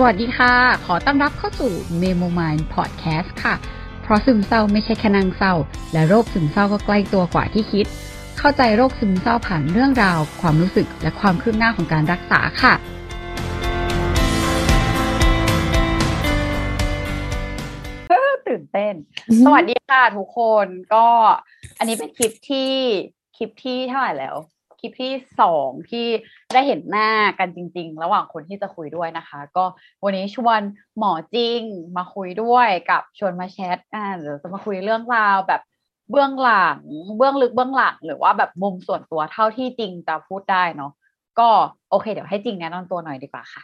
สวัสดีค่ะ ขอต้อนรับเข้าสู่ Memo Mind Podcast ค่ะ เพราะซึมเศร้าไม่ใช่แค่นางเศร้า และโรคซึมเศร้าก็ใกล้ตัวกว่าที่คิด เข้าใจโรคซึมเศร้าผ่านเรื่องราว ความรู้สึกและความคืบหน้าของการรักษาค่ะ ตื่นเต้น สวัสดีค่ะทุกคนก็อันนี้เป็นคลิปที่คลิปที่เท่าไหร่แล้ว คลิปที่สองที่ได้เห็นหน้ากันจริง ๆ ระหว่างคนที่จะคุยด้วยนะคะ ก็วันนี้ชวนหมอจริงมาคุยด้วยกับชวนมาแชทอ่าเดี๋ยวจะมาคุยเรื่องราวแบบเบื้องหลัง เบื้องลึกเบื้องหลัง หรือว่าแบบมุมส่วนตัวเท่าที่จริงจะพูดได้เนาะก็โอเค เดี๋ยวให้จริงแนะนำตัวหน่อยดีกว่าค่ะ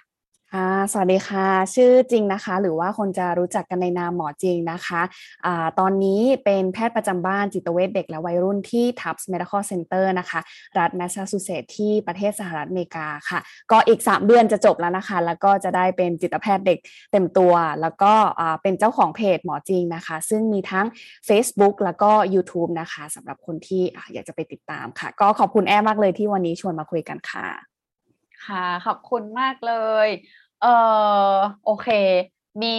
ค่ะสวัสดีค่ะ ชื่อจริงนะคะ หรือว่าคนจะรู้จักกันในนามหมอจริงนะคะอาตอนนี้เป็นแพทย์ประจำบ้านจิตเวชเด็กและวัยรุ่นที่ Tufts Medical Center นะคะ รัฐแมสซาชูเซตส์ที่ประเทศสหรัฐอเมริกาค่ะ ก็อีก 3 เดือนจะจบแล้วนะคะ แล้วก็จะได้เป็นจิตแพทย์เด็กเต็มตัว แล้วก็เป็นเจ้าของเพจหมอจริงนะคะ ซึ่งมีทั้ง Facebook แล้วก็ YouTube นะคะสำหรับคนที่อยากจะไปติดตามค่ะ ก็ขอบคุณแอมากเลยที่วันนี้ชวนมาคุยกันค่ะ ค่ะ ขอบคุณมากเลย เออโอเค มี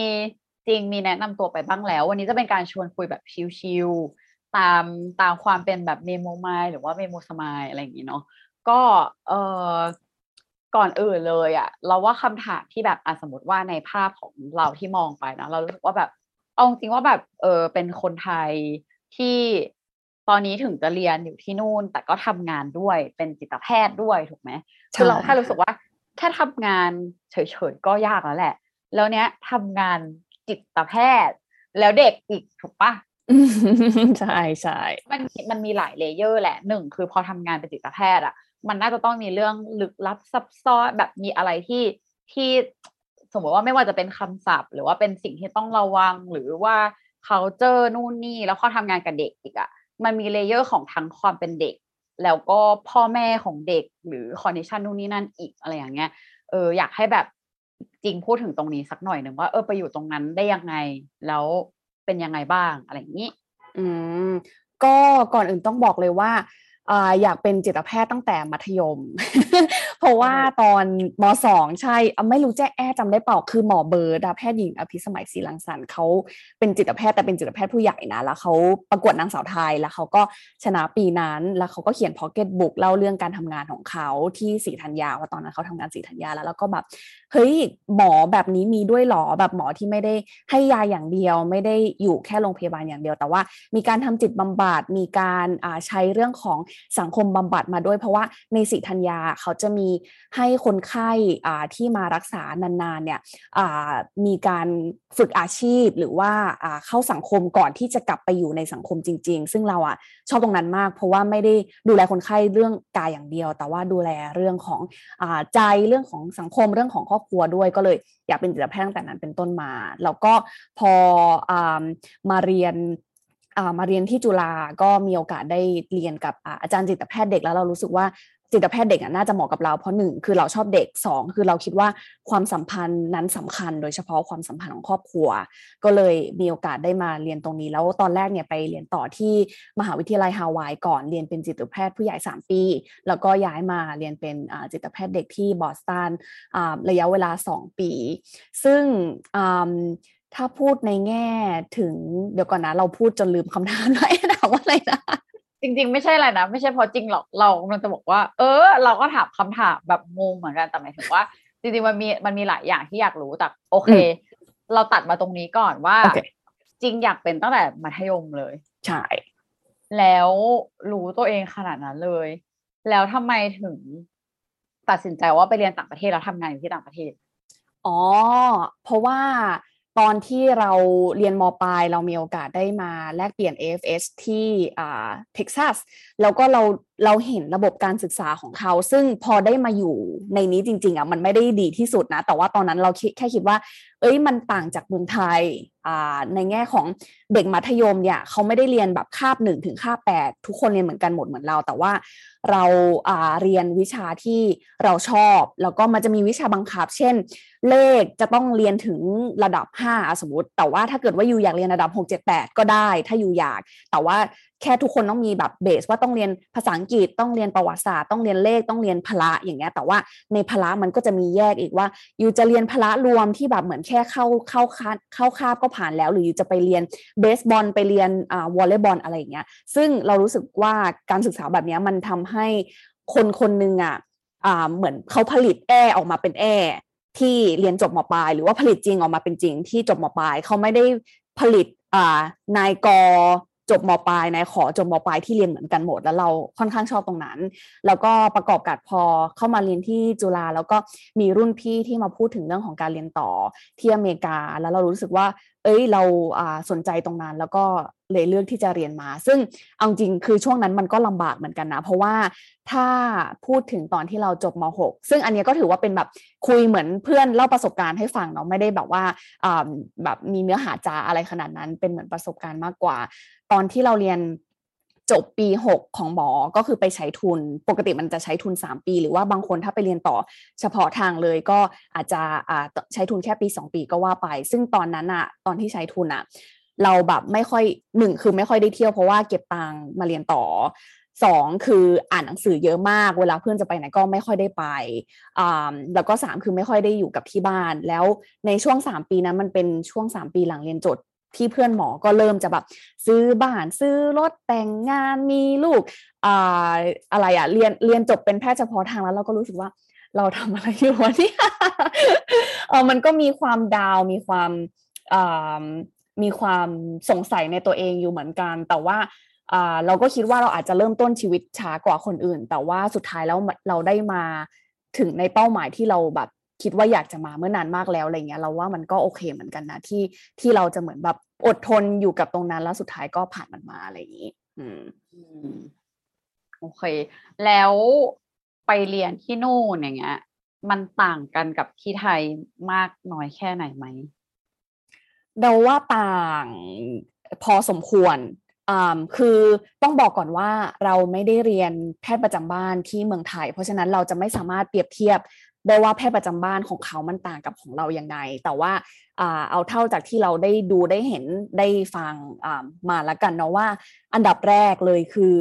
จริงมีแนะนำตัวไปบ้างแล้ว วันนี้จะเป็นการชวนคุยแบบชิลๆตามตามความเป็นแบบเมโมไมหรือว่าเมโมสมายอะไรอย่างนี้เนาะก็เออก่อนอื่นเลยอะเราว่าคำถามที่แบบอสมมติว่าในภาพของเราที่มองไปนะเรารู้สึกว่าแบบเอาจริงว่าแบบเออเป็นคนไทยที่ตอนนี้ถึงจะเรียนอยู่ที่นู่น แต่ก็ทำงานด้วยเป็นจิตแพทย์ด้วยถูกไหมคือเราแค่รู้สึกว่า แค่ทำงานเฉยๆก็ยากแล้วแหละ แล้วเนี้ยทำงานจิตแพทย์ แล้วเด็กอีกถูกปะใช่ใช่มันมันมีหลาย layer แหละหนึ่งคือพอทำงานเป็นจิตแพทย์อะ มันน่าจะต้องมีเรื่องลึกลับซับซ้อนแบบมีอะไรที่ที่สมมติว่าไม่ว่าจะเป็นคำศัพท์ หรือว่าเป็นสิ่งที่ต้องระวังหรือว่าเขาเจอนู่นนี่แล้วเขาทำงานกับเด็กอีกอะมันมี layer ของทั้งความเป็นเด็ก แล้วก็พ่อแม่ของเด็กหรือ condition นู่นนี่นั่นอีกอะไรอย่างเงี้ยเอออยากให้แบบจริงพูดถึงตรงนี้สักหน่อยหนึ่งว่าเออไปอยู่ตรงนั้นได้ยังไง แล้วเป็นยังไงบ้างอะไรอย่างนี้ อืมก็ก่อนอื่นต้องบอกเลยว่า อ่าอยากเป็นจิตแพทย์ตั้งแต่มัธยม เพราะว่าตอนมสองใช่อะไม่รู้แจ้แอจำได้เปล่าคือหมอเบิร์ดอะแพทย์หญิงอภิสมัยศรีลังสรรค์เขาเป็นจิตแพทย์แต่เป็นจิตแพทย์ผู้ใหญ่นะ แล้วเขาประกวดนางสาวไทยแล้วเขาก็ชนะปีนั้น แล้วเขาก็เขียนพ็อกเก็ตบุ๊กเล่าเรื่องการทำงานของเขาที่ศรีธัญญาว่าตอนนั้นเขาทำงานศรีธัญญาแล้วแล้วก็แบบเฮ้ยหมอแบบนี้มีด้วยหรอแบบหมอที่ไม่ได้ให้ยาอย่างเดียว ไม่ได้อยู่แค่โรงพยาบาลอย่างเดียว แต่ว่ามีการทำจิตบำบัดมีการใช้เรื่องของสังคมบำบัดมาด้วย เพราะว่าในศรีธัญญาเขาจะมีให้คนไข้ที่มารักษานานๆเนี่ยมีการฝึกอาชีพหรือว่าเข้าสังคมก่อนที่จะกลับไปอยู่ในสังคมจริง ๆ ซึ่งเราอะชอบตรงนั้นมาก เพราะว่าไม่ได้ดูแลคนไข้เรื่องกายอย่างเดียว แต่ว่าดูแลเรื่องของอใจเรื่องของสังคมเรื่องของครอบครัวด้วยก็เลยอยากเป็นจิตแพทย์ตั้งแต่นั้นเป็นต้นมา แล้วก็พออมาเรียน มาเรียนที่จุฬาก็มีโอกาสได้เรียนกับอาจารย์จิตแพทย์เด็กแล้วเรารู้สึกว่าจิตแพทย์เด็กน่าจะเหมาะกับเราเพราะหนึ่งคือเราชอบเด็กสองคือเราคิดว่าความสัมพันธ์นั้นสำคัญ โดยเฉพาะความสัมพันธ์ของครอบครัว ก็เลยมีโอกาสได้มาเรียนตรงนี้ แล้วตอนแรกเนี่ยไปเรียนต่อที่มหาวิทยาลัยฮาวายก่อนเรียนเป็นจิตแพทย์ผู้ใหญ่ 3 ปี แล้วก็ย้ายมาเรียนเป็นจิตแพทย์เด็กที่บอสตันระยะเวลา 2 ปี ซึ่ง ถ้าพูดในแง่ถึงเดี๋ยวก่อนนะ เราพูดจนลืมคำถามแล้วถามว่าอะไรนะจริง ๆ ไม่ใช่อะไรนะ ไม่ใช่เพราะจริงหรอกเรากำลังจะบอกว่า เออ เราก็ถามคำถามแบบงงเหมือนกันแต่หมายถึงว่า จริงๆมันมีมันมีหลายอย่างที่อยากรู้แต่โอเค เราตัดมาตรงนี้ก่อนว่า จริงอยากเป็นตั้งแต่มัธยมเลยใช่แล้วรู้ตัวเองขนาดนั้นเลย แล้วทำไมถึงตัดสินใจว่าไปเรียนต่างประเทศแล้วทำงานอยู่ที่ต่างประเทศ อ๋อ เพราะว่า ตอนที่เราเรียนมปลายเรามีโอกาสได้มาแลกเปลี่ยน AFS ที่เท็กซัสแล้วก็เราเราเห็นระบบการศึกษาของเขา ซึ่งพอได้มาอยู่ในนี้จริง ๆอะมันไม่ได้ดีที่สุดนะ แต่ว่าตอนนั้นเราแค่คิดว่า เอ้ยมันต่างจากเมืองไทยอ่าในแง่ของเด็กมัธยมเนี่ยเขาไม่ได้เรียนแบบคาบหนึ่งถึงคาบแปดทุกคนเรียนเหมือนกันหมดเหมือนเรา แต่ว่าเราอ่าเรียนวิชาที่เราชอบ แล้วก็มันจะมีวิชาบังคับ เช่น เลขจะต้องเรียนถึงระดับ5สมมติ แต่ว่าถ้าเกิดว่าอยู่อยากเรียนระดับ6 7 8ก็ได้ถ้าอยู่อยาก แต่ว่า แค่ทุกคนต้องมีแบบเบสว่าต้องเรียนภาษาอังกฤษต้องเรียนประวัติศาสตร์ต้องเรียนเลขต้องเรียนพละอย่างเงี้ยแต่ว่าในพละมันก็จะมีแยกอีกว่าอยู่จะเรียนพละรวมที่แบบเหมือนแค่เข้าเข้าคาเข้าคาบก็ผ่านแล้ว หรืออยู่จะไปเรียนเบสบอลไปเรียนอ่าวอลเลย์บอลอะไรอย่างเงี้ยซึ่งเรารู้สึกว่าการศึกษาแบบนี้มันทำให้คนคนหนึ่งอะอ่าเหมือนเขาผลิตแอออกมาเป็นแอที่เรียนจบมปลาย หรือว่าผลิตจริงออกมาเป็นจริงที่จบมปลายเขาไม่ได้ผลิตอ่านายก จบมปลายนายขอจบมปลายที่เรียนเหมือนกันหมด แล้วเราค่อนข้างชอบตรงนั้น แล้วก็ประกอบกับพอเข้ามาเรียนที่จุฬาแล้วก็มีรุ่นพี่ที่มาพูดถึงเรื่องของการเรียนต่อที่อเมริกา แล้วเรารู้สึกว่า เอ้ยเราสนใจตรงนั้น แล้วก็ เลยเลือกที่จะเรียนมา ซึ่งเอาจริงคือช่วงนั้นมันก็ลำบากเหมือนกันนะ เพราะว่าถ้าพูดถึงตอนที่เราจบม .6 ซึ่งอันนี้ก็ถือว่าเป็นแบบคุยเหมือนเพื่อนเล่าประสบการณ์ให้ฟังเนาะไม่ได้แบบว่าแบบมีเนื้อหาจาอะไรขนาดนั้น เป็นเหมือนประสบการณ์มากกว่า ตอนที่เราเรียนจบปี 6 ของหมอ ก็คือไปใช้ทุน ปกติมันจะใช้ทุน 3 ปี หรือว่าบางคนถ้าไปเรียนต่อเฉพาะทางเลยก็อาจจะใช้ทุนแค่ปี 2 ปีก็ว่าไป ซึ่งตอนนั้นอะตอนที่ใช้ทุนอะ เราแบบไม่ค่อยหนึ่งคือไม่ค่อยได้เที่ยวเพราะว่าเก็บตังมาเรียนต่อสองคืออ่านหนังสือเยอะมาก เวลาเพื่อนจะไปไหนก็ไม่ค่อยได้ไปอ่าแล้วก็สามคือไม่ค่อยได้อยู่กับที่บ้าน แล้วในช่วงสามปีนั้นมันเป็นช่วงสามปีหลังเรียนจบที่เพื่อนหมอก็เริ่มจะแบบซื้อบ้านซื้อรถแต่งงานมีลูกอ่าอะไรอะเรียนเรียนจบเป็นแพทย์เฉพาะทางแล้วเราก็รู้สึกว่าเราทำอะไรอยู่วะเนี่ยเออมันก็มีความดาวมีความอ่า มีความสงสัยในตัวเองอยู่เหมือนกัน แต่ว่าเราก็คิดว่าเราอาจจะเริ่มต้นชีวิตช้ากว่าคนอื่น แต่ว่าสุดท้ายแล้วเราได้มาถึงในเป้าหมายที่เราแบบคิดว่าอยากจะมาเมื่อนานมากแล้วอะไรเงี้ยเราว่ามันก็โอเคเหมือนกันนะที่ที่เราจะเหมือนแบบอดทนอยู่กับตรงนั้นแล้วสุดท้ายก็ผ่านมันมาอะไรอย่างนี้ อืมโอเค แล้วไปเรียนที่นู่นอย่างเงี้ย มันต่างกันกับที่ไทยมากน้อยแค่ไหนไหม เราว่าต่างพอสมควรคือต้องบอกก่อนว่าเราไม่ได้เรียนแพทย์ประจำบ้านที่เมืองไทย เพราะฉะนั้นเราจะไม่สามารถเปรียบเทียบได้ว่าแพทย์ประจำบ้านของเขามันต่างกับของเราอย่างไงแต่ว่าเอาเท่าจากที่เราได้ดูได้เห็นได้ฟังมาแล้วกันเนาะว่าอันดับแรกเลยคือ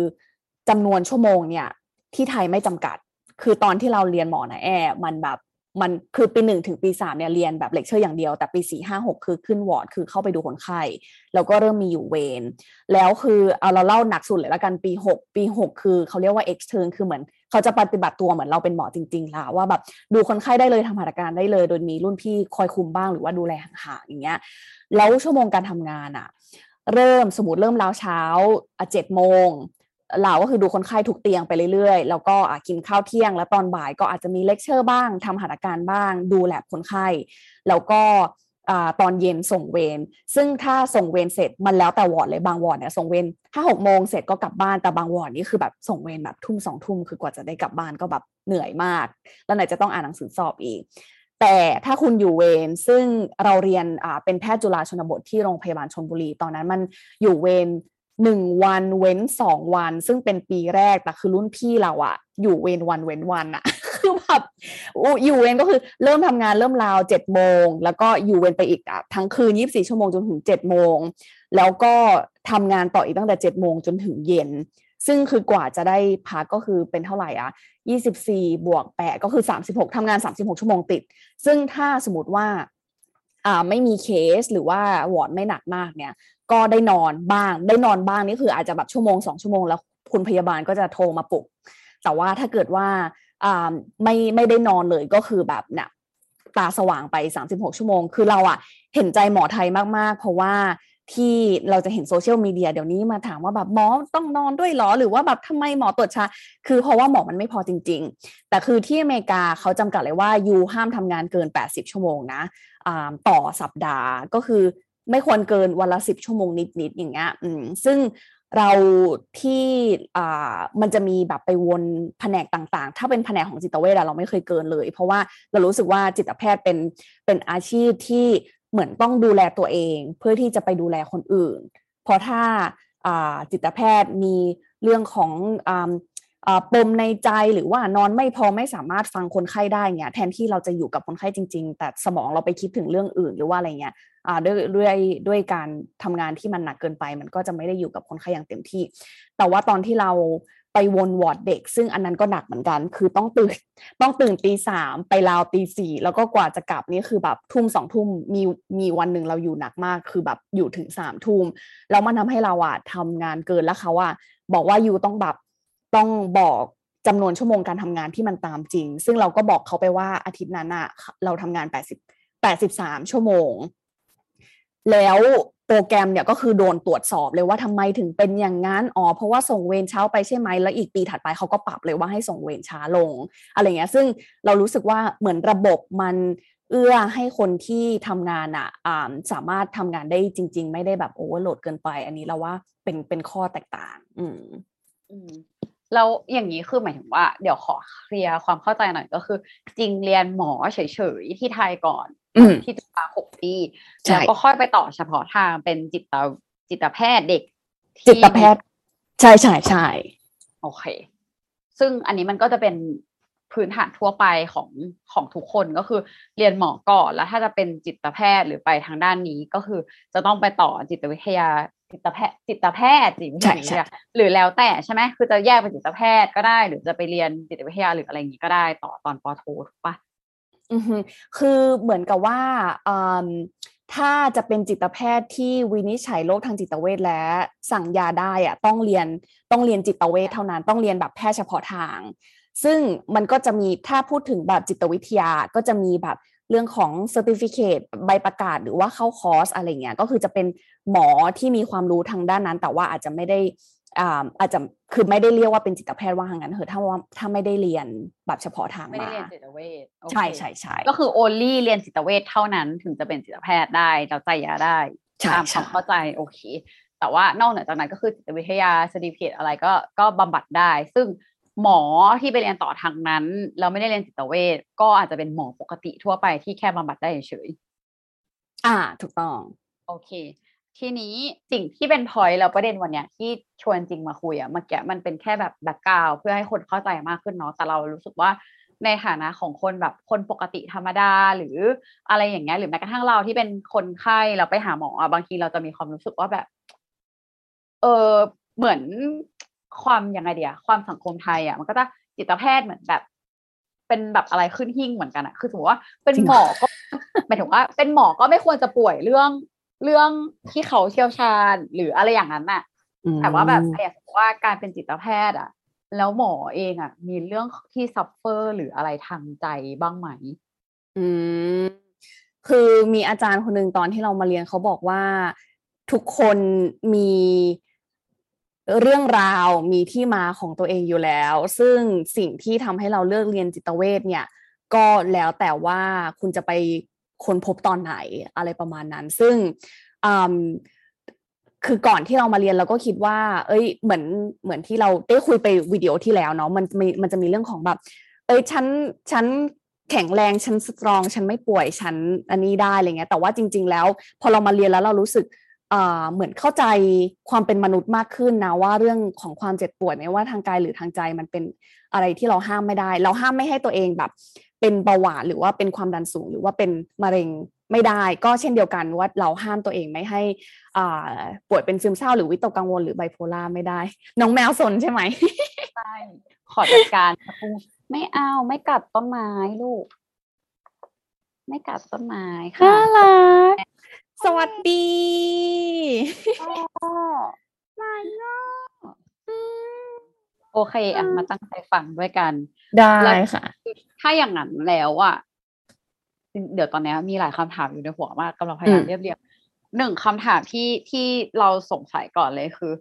จำนวนชั่วโมงเนี่ยที่ไทยไม่จำกัด คือตอนที่เราเรียนหมอนะแอมันแบบ มันคือปีหนึ่งถึงปีสามเนี่ยเรียนแบบเลคเชอร์อย่างเดียว แต่ปีสี่ห้าหกคือขึ้นวอร์ดคือเข้าไปดูคนไข้แล้วก็เริ่มมีอยู่เวรแล้วคือเอาเราเล่าหนักสุดเลยละกันปีหกปีหกคือเขาเรียกว่า extern คือเหมือนเขาจะปฏิบัติตัวเหมือนเราเป็นหมอจริง ๆ แล้วว่าแบบดูคนไข้ได้เลยทำหัตถการได้เลย โดยมีรุ่นพี่คอยคุมบ้างหรือว่าดูแลห่างๆอย่างเงี้ยแล้วชั่วโมงการทำงานอะเริ่มสมมติเริ่มแล้วเช้าอะเจ็ดโมง เราก็คือดูคนไข้ทุกเตียงไปเรื่อยๆ แล้วก็กินข้าวเที่ยง แล้วตอนบ่ายก็อาจจะมีเลคเชอร์บ้างทำหัตถการบ้าง ดูแลคนไข้ แล้วก็ตอนเย็นส่งเวรซึ่งถ้าส่งเวรเสร็จมันแล้วแต่วอร์ดเลยบางวอร์ดเนี่ยส่งเวรห้าหกโมงเสร็จก็กลับบ้านแต่บางวอร์ดนี่คือแบบส่งเวรแบบทุ่มสองทุ่มคือกว่าจะได้กลับบ้านก็แบบเหนื่อยมาก แล้วไหนจะต้องอ่านหนังสือสอบอีก แต่ถ้าคุณอยู่เวรซึ่งเราเรียนเป็นแพทย์จุฬาชนบทที่โรงพยาบาลชนบุรี ตอนนั้นมันอยู่เวร หนึ่งวันเว้นสองวัน ซึ่งเป็นปีแรกแต่คือรุ่นพี่เราอะอยู่เว้นวันเว้นวันอะคือแบบอยู่เว้นก็คือเริ่มทำงานเริ่มราวเจ็ดโมงแล้วก็อยู่เว้นไปอีกอะทั้งคืนยี่สิบสี่ชั่วโมงจนถึงเจ็ดโมงแล้วก็ทำงานต่ออีกตั้งแต่เจ็ดโมงจนถึงเย็น ซึ่งคือกว่าจะได้พักก็คือเป็นเท่าไหร่อะยี่สิบสี่บวกแปดก็คือสามสิบหกทำงานสามสิบหกชั่วโมงติด ซึ่งถ้าสมมติว่าอ่าไม่มีเคสหรือว่าวอร์ดไม่หนักมากเนี่ย ก็ได้นอนบ้าง ได้นอนบ้างนี่คืออาจจะแบบชั่วโมงสองชั่วโมงแล้วคุณพยาบาลก็จะโทรมาปลุก แต่ว่าถ้าเกิดว่าอ่าไม่ไม่ได้นอนเลยก็คือแบบเนี่ยตาสว่างไป 36 ชั่วโมง คือเราอะเห็นใจหมอไทยมาก ๆ เพราะว่าที่เราจะเห็น social media เดี๋ยวนี้มาถามว่าแบบหมอต้องนอนด้วยหรอ หรือว่าแบบทำไมหมอตรวจช้า คือเพราะว่าหมอมันไม่พอจริง ๆ แต่คือที่อเมริกาเขาจำกัดเลยว่า you ห้ามทำงานเกิน 80 ชั่วโมงนะต่อสัปดาห์ก็คือ ไม่ควรเกินวันละสิบชั่วโมงนิดๆอย่างเงี้ยอืมซึ่งเราที่อ่ามันจะมีแบบไปวนแผนกต่างๆ ถ้าเป็นแผนกของจิตเวชเราไม่เคยเกินเลย เพราะว่าเรารู้สึกว่าจิตแพทย์เป็นเป็นอาชีพที่เหมือนต้องดูแลตัวเอง เพื่อที่จะไปดูแลคนอื่น เพราะถ้าจิตแพทย์มีเรื่องของ ปมในใจหรือว่านอนไม่พอไม่สามารถฟังคนไข้ได้เนี่ยแทนที่เราจะอยู่กับคนไข้จริง ๆ แต่สมองเราไปคิดถึงเรื่องอื่นหรือว่าอะไรเงี้ยด้วยด้วยด้วยการทำงานที่มันหนักเกินไป มันก็จะไม่ได้อยู่กับคนไข้อย่างเต็มที่ แต่ว่าตอนที่เราไปวนวอร์ดเด็ก ซึ่งอันนั้นก็หนักเหมือนกัน คือต้องตื่นต้องตื่นตีสามไปราวตีสี่แล้วก็กว่าจะกลับนี่คือแบบทุ่มสองทุ่มมีมีวันหนึ่งเราอยู่หนักมาก คือแบบอยู่ถึงสามทุ่มแล้วมันทำให้เราอะทำงานเกินแล้วเขาอะบอกว่าอยู่ต้องแบบ ต้องบอกจำนวนชั่วโมงการทำงานที่มันตามจริง ซึ่งเราก็บอกเขาไปว่าอาทิตย์นั้นอะเราทำงานแปดสิบแปดสิบสามชั่วโมง แล้วโปรแกรมเนี่ยก็คือโดนตรวจสอบเลยว่าทำไมถึงเป็นอย่างนั้นอ๋อเพราะว่าส่งเวรเช้าไปใช่ไหมแล้วอีกปีถัดไปเขาก็ปรับเลยว่าให้ส่งเวรช้าลงอะไรเงี้ยซึ่งเรารู้สึกว่าเหมือนระบบมันเอื้อให้คนที่ทำงานอะสามารถทำงานได้จริง ๆ ไม่ได้แบบโอเวอร์โหลดเกินไป อันนี้เราว่าเป็นเป็นข้อแตกต่าง อืมอืม แล้วอย่างนี้คือหมายถึงว่าเดี๋ยวขอเคลียร์ความเข้าใจหน่อยก็คือ จริงเรียนหมอเฉยๆที่ไทยก่อนอืมที่จุฬาหกปีใช่แล้วก็ค่อยไปต่อเฉพาะทางเป็นจิตจิตแพทย์เด็กที่จิตแพทย์ ใช่ใช่ใช่โอเค ซึ่งอันนี้มันก็จะเป็นพื้นฐานทั่วไปของของทุกคนก็คือเรียนหมอก่อนแล้วถ้าจะเป็นจิตแพทย์หรือไปทางด้านนี้ก็คือจะต้องไปต่อจิตวิทยา จิตแพทย์จิตแพทย์จิตวิทใช่ยาใช่หรือแล้วแต่ใช่ไหมคือจะแยกเป็นจิตแพทย์ก็ได้ หรือจะไปเรียนจิตวิทยาหรืออะไรอย่างนี้ก็ได้ต่อตอนปอโทถูกปะอือฮึคือเหมือนกับว่าอืมถ้าจะเป็นจิตแพทย์ที่วินิจฉัยโรคทางจิตเวชและสั่งยาได้อะต้องเรียนต้องเรียนจิตเวชเท่านั้นต้องเรียนแบบแพทย์เฉพาะทาง ซึ่งมันก็จะมีถ้าพูดถึงแบบจิตวิทยาก็จะมีแบบ เรื่องของ certificate ใบประกาศหรือว่าเข้าคอร์สอะไรเงี้ยก็คือจะเป็นหมอที่มีความรู้ทางด้านนั้น แต่ว่าอาจจะไม่ได้อ่าอาจจะคือไม่ได้เรียกว่าเป็นจิตแพทย์ว่าอย่างนั้นเถอะถ้าว่าถ้าไม่ได้เรียนแบบเฉพาะทางไม่ได้มาเรียนจิตเวชโอเคใช่ใช่ใช่ก็คือ only เรียนจิตเวชเท่านั้นถึงจะเป็นจิตแพทย์ได้เราใจยาได้ใช่ตามคใช่วามเข้าใจโอเค แต่ว่านอกเหนือจากนั้นก็คือจิตวิทยาสติเพตอะไรก็ก็บำบัดได้ ซึ่ง หมอที่ไปเรียนต่อทางนั้นเราไม่ได้เรียนจิตเวชก็อาจจะเป็นหมอปกติทั่วไปที่แค่บำบัดได้เฉยอ่า ถูกต้องๆโอเค ทีนี้สิ่งที่เป็น point แล้วประเด็นวันเนี้ยที่ชวนจริงมาคุยอะเมื่อกี้มันเป็นแค่แบบ background เพื่อให้คนเข้าใจมากขึ้นเนาะแต่เรารู้สึกว่าในฐานะของคนแบบคนปกติธรรมดาหรืออะไรอย่างเงี้ยหรือแม้กระทั่งเราที่เป็นคนไข้เราไปหาหมออะบางทีเราจะมีความรู้สึกว่าแบบ เออเหมือน ความยังไงเดียความสังคมไทยอะมันก็จะจิตแพทย์เหมือนแบบ เป็นแบบอะไรขึ้นหิ้งเหมือนกันอะคือสมมติว่าเป็นจริงเหรอ หมอก็หมายถึงว่า เป็นหมอก็ไม่ควรจะป่วยเรื่องเรื่องที่เขาเชี่ยวชาญหรืออะไรอย่างนั้นน่ะ แต่ว่าแบบอยากสมมติว่าการเป็นจิตแพทย์อะ แล้วหมอเองอะ มีเรื่องที่ suffer หรืออะไรทางใจบ้างไหม อืมคือมีอาจารย์คนหนึ่งตอนที่เรามาเรียนเขาบอกว่าทุกคนมี เรื่องราวมีที่มาของตัวเองอยู่แล้ว ซึ่งสิ่งที่ทำให้เราเลือกเรียนจิตเวชเนี่ย ก็แล้วแต่ว่าคุณจะไปค้นพบตอนไหนอะไรประมาณนั้น ซึ่งคือก่อนที่เรามาเรียนเราก็คิดว่า เอ้ย เหมือนเหมือนที่เราได้คุยไปวิดีโอที่แล้วเนาะมันมีมันจะมีเรื่องของแบบ เอ้ยฉันฉันแข็งแรงฉันสตรอง ฉันไม่ป่วยฉันอันนี้ได้อะไรเงี้ยแต่ว่าจริง ๆ แล้ว พอเรามาเรียนแล้วเรารู้สึก เหมือนเข้าใจความเป็นมนุษย์มากขึ้นนะว่าเรื่องของความเจ็บป่วยไม่ว่าทางกายหรือทางใจมันเป็นอะไรที่เราห้ามไม่ได้ เราห้ามไม่ให้ตัวเองแบบ เป็นเบาหวานหรือว่าเป็นความดันสูงหรือว่าเป็นมะเร็งไม่ได้ ก็เช่นเดียวกันว่าเราห้ามตัวเองไม่ให้อ่าป่วยเป็นซึมเศร้าหรือวิตกกังวลหรือไบโพล่าไม่ได้ น้องแมวสนใช่ไหมใช่ขอจัดการค่ะคุณไม่เอาไม่กัดต้นไม้ลูก ไม่กัดต้นไม้ค่ะน่ารัก สวัสดีอ๋อไม่เนาะโอเคอะมาตั้งใจฟังด้วยกัน ได้แล้วค่ะ ถ้าอย่างนั้นแล้วอะเดี๋ยวตอนนี้มีหลายคำถามอยู่ในหัวมากกำลังพยายามอืมเรียบเรียงหนึ่งคำถามที่ที่เราสงสัยก่อนเลยคือ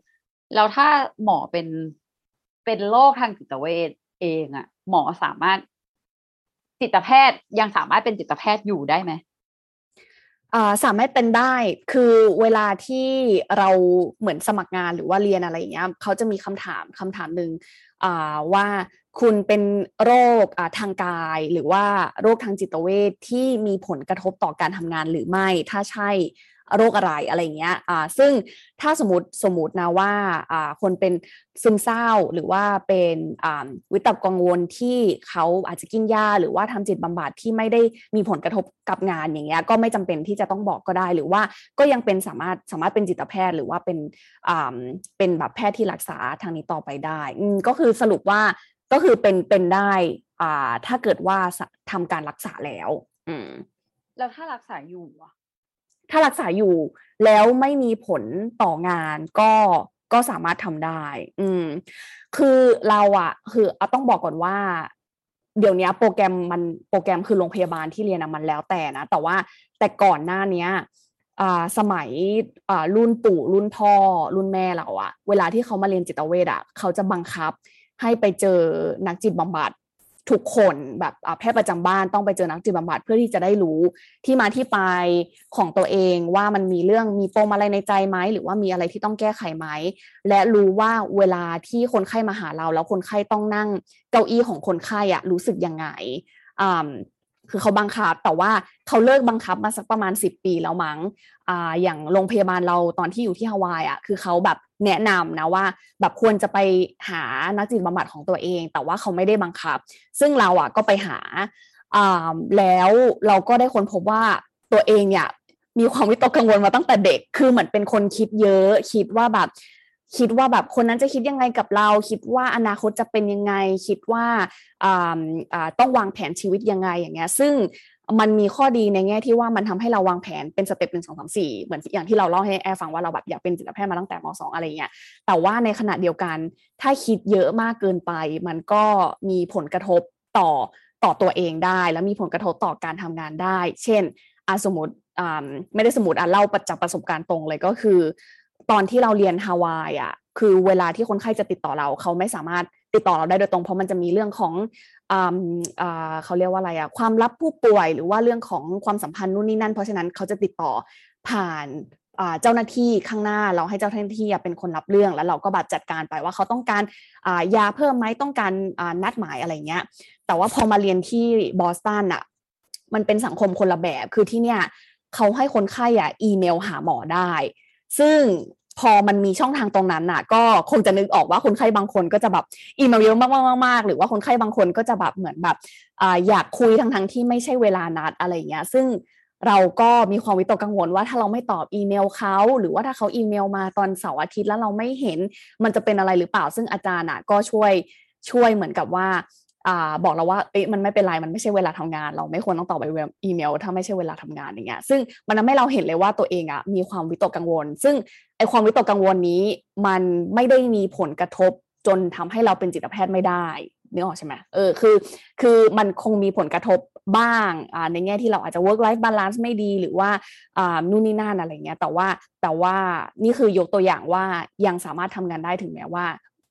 แล้วถ้าหมอเป็นเป็นโรคทางจิตเวชเองอะหมอสามารถจิตแพทย์ยังสามารถเป็นจิตแพทย์อยู่ได้ไหมอ่า สามารถเป็นได้คือเวลาที่เราเหมือนสมัครงานหรือว่าเรียนอะไรอย่างเงี้ยเขาจะมีคำถามคำถามหนึ่งว่าคุณเป็นโรคทางกาย หรือว่าโรคทางจิตเวชที่มีผลกระทบต่อการทำงานหรือไม่ ถ้าใช่ โรคอะไรอะไรเงี้ยอ่าซึ่งถ้าสมมติสมมตินะว่าอ่าคนเป็นซึมเศร้าหรือว่าเป็นอ่าวิตกกังวลที่เขาอาจจะกินยาหรือว่าทำจิตบำบัดที่ไม่ได้มีผลกระทบกับงานอย่างเงี้ยก็ไม่จำเป็นที่จะต้องบอกก็ได้ หรือว่าก็ยังเป็นสามารถสามารถเป็นจิตแพทย์ หรือว่าเป็นอ่าเป็นแบบแพทย์ที่รักษาทางนี้ต่อไปได้อืมก็คือสรุปว่าก็คือเป็นเป็นได้อ่าถ้าเกิดว่าทำการรักษาแล้ว อืมแล้วถ้ารักษาอยู่อะ ถ้ารักษาอยู่แล้วไม่มีผลต่องานก็ก็สามารถทำได้ อืม คือเราอะคือเอาต้องบอกก่อนว่า เดี๋ยวนี้โปรแกรมมันโปรแกรมคือโรงพยาบาลที่เรียนอะมันแล้วแต่นะ แต่ว่าแต่ก่อนหน้าเนี้ยสมัยรุ่นปู่รุ่นพ่อ รุ่นแม่เราอะเวลาที่เขามาเรียนจิตเวชอะเขาจะบังคับให้ไปเจอนักจิตบำบัด ทุกคนแบบแพทย์ประจำบ้านต้องไปเจอนักจิตบำบัดเพื่อที่จะได้รู้ที่มาที่ไปของตัวเองว่ามันมีเรื่องมีปมอะไรในใจไหมหรือว่ามีอะไรที่ต้องแก้ไขไหมและรู้ว่าเวลาที่คนไข้มาหาเรา แล้วคนไข้ต้องนั่งเก้าอี้ของคนไข้อะรู้สึกยังไงอ่าคือเขาบังคับแต่ว่าเขาเลิกบังคับมาสักประมาณ 10 ปีแล้วมั้งอ่าอย่างโรงพยาบาลเราตอนที่อยู่ที่ฮาวายอะคือเขาแบบ แนะนำนะว่าแบบควรจะไปหานักจิตบำบัดของตัวเอง แต่ว่าเขาไม่ได้บังคับ ซึ่งเราอะก็ไปหาแล้วเราก็ได้ค้นพบว่าตัวเองเนี่ยมีความวิตกกังวลมาตั้งแต่เด็ก คือเหมือนเป็นคนคิดเยอะ คิดว่าแบบ คิดว่าแบบคนนั้นจะคิดยังไงกับเรา คิดว่าอนาคตจะเป็นยังไง คิดว่าต้องวางแผนชีวิตยังไงอย่างเงี้ย ซึ่ง มันมีข้อดีในแง่ที่ว่ามันทำให้เราวางแผนเป็นสเต็ปหนึ่งสองสามสี่เหมือนอย่างที่เราเล่าให้แอร์ฟังว่าเราแบบอยากเป็นจิตแพทย์มาตั้งแต่มสองอะไรเงี้ยแต่ว่าในขณะเดียวกัน ถ้าคิดเยอะมากเกินไป มันก็มีผลกระทบต่อต่อตัวเองได้ แล้วมีผลกระทบต่อการทำงานได้ เช่นอาสมมติอ่าไม่ได้สมมติอะเล่าประจากประสบการณ์ตรงเลยก็คือ ตอนที่เราเรียนฮาวายอะคือเวลาที่คนไข้จะติดต่อเราเขาไม่สามารถติดต่อเราได้โดยตรงเพราะมันจะมีเรื่องของ เขาเรียกว่าอะไรอะความลับผู้ป่วยหรือว่าเรื่องของความสัมพันธ์นู่นนี่นั่น เพราะฉะนั้นเขาจะติดต่อผ่านเจ้าหน้าที่ข้างหน้าเราให้เจ้าหน้าที่เป็นคนรับเรื่องแล้วเราก็แบบจัดการไปว่าเขาต้องการยาเพิ่มไหมต้องการนัดหมายอะไรเงี้ย แต่ว่าพอมาเรียนที่บอสตันอะมันเป็นสังคมคนละแบบคือที่เนี่ยเขาให้คนไข้อะอีเมลหาหมอได้ ซึ่ง พอมันมีช่องทางตรงนั้นน่ะ ก็คงจะนึกออกว่าคนไข้บางคนก็จะแบบอีเมลเยอะมากๆๆหรือว่าคนไข้บางคนก็จะแบบเหมือนแบบอยากคุยทั้งทั้งที่ไม่ใช่เวลานัดอะไรเงี้ย ซึ่งเราก็มีความวิตกกังวลว่าถ้าเราไม่ตอบอีเมลเขาหรือว่าถ้าเขาอีเมลมาตอนเสาร์อาทิตย์แล้วเราไม่เห็นมันจะเป็นอะไรหรือเปล่า ซึ่งอาจารย์อะก็ช่วยช่วยเหมือนกับว่า บอกเราว่าเอ๊ะมันไม่เป็นไรมันไม่ใช่เวลาทำงาน เราไม่ควรต้องตอบไปอีเมล ถ้าไม่ใช่เวลาทำงานอย่างเงี้ยซึ่งมันทำให้เราเห็นเลยว่าตัวเองอะมีความวิตกกังวล ซึ่งไอความวิตกกังวลนี้ มันไม่ได้มีผลกระทบจนทำให้เราเป็นจิตแพทย์ไม่ได้นึกออกใช่ไหมเออคือ คือมันคงมีผลกระทบบ้างอ่าในแง่ที่เราอาจจะ work life balance ไม่ดีหรือว่าอ่านู่นนี่นั่นอะไรเงี้ยแต่ว่าแต่ว่านี่คือยกตัวอย่างว่ายังสามารถทำงานได้ถึงแม้ว่า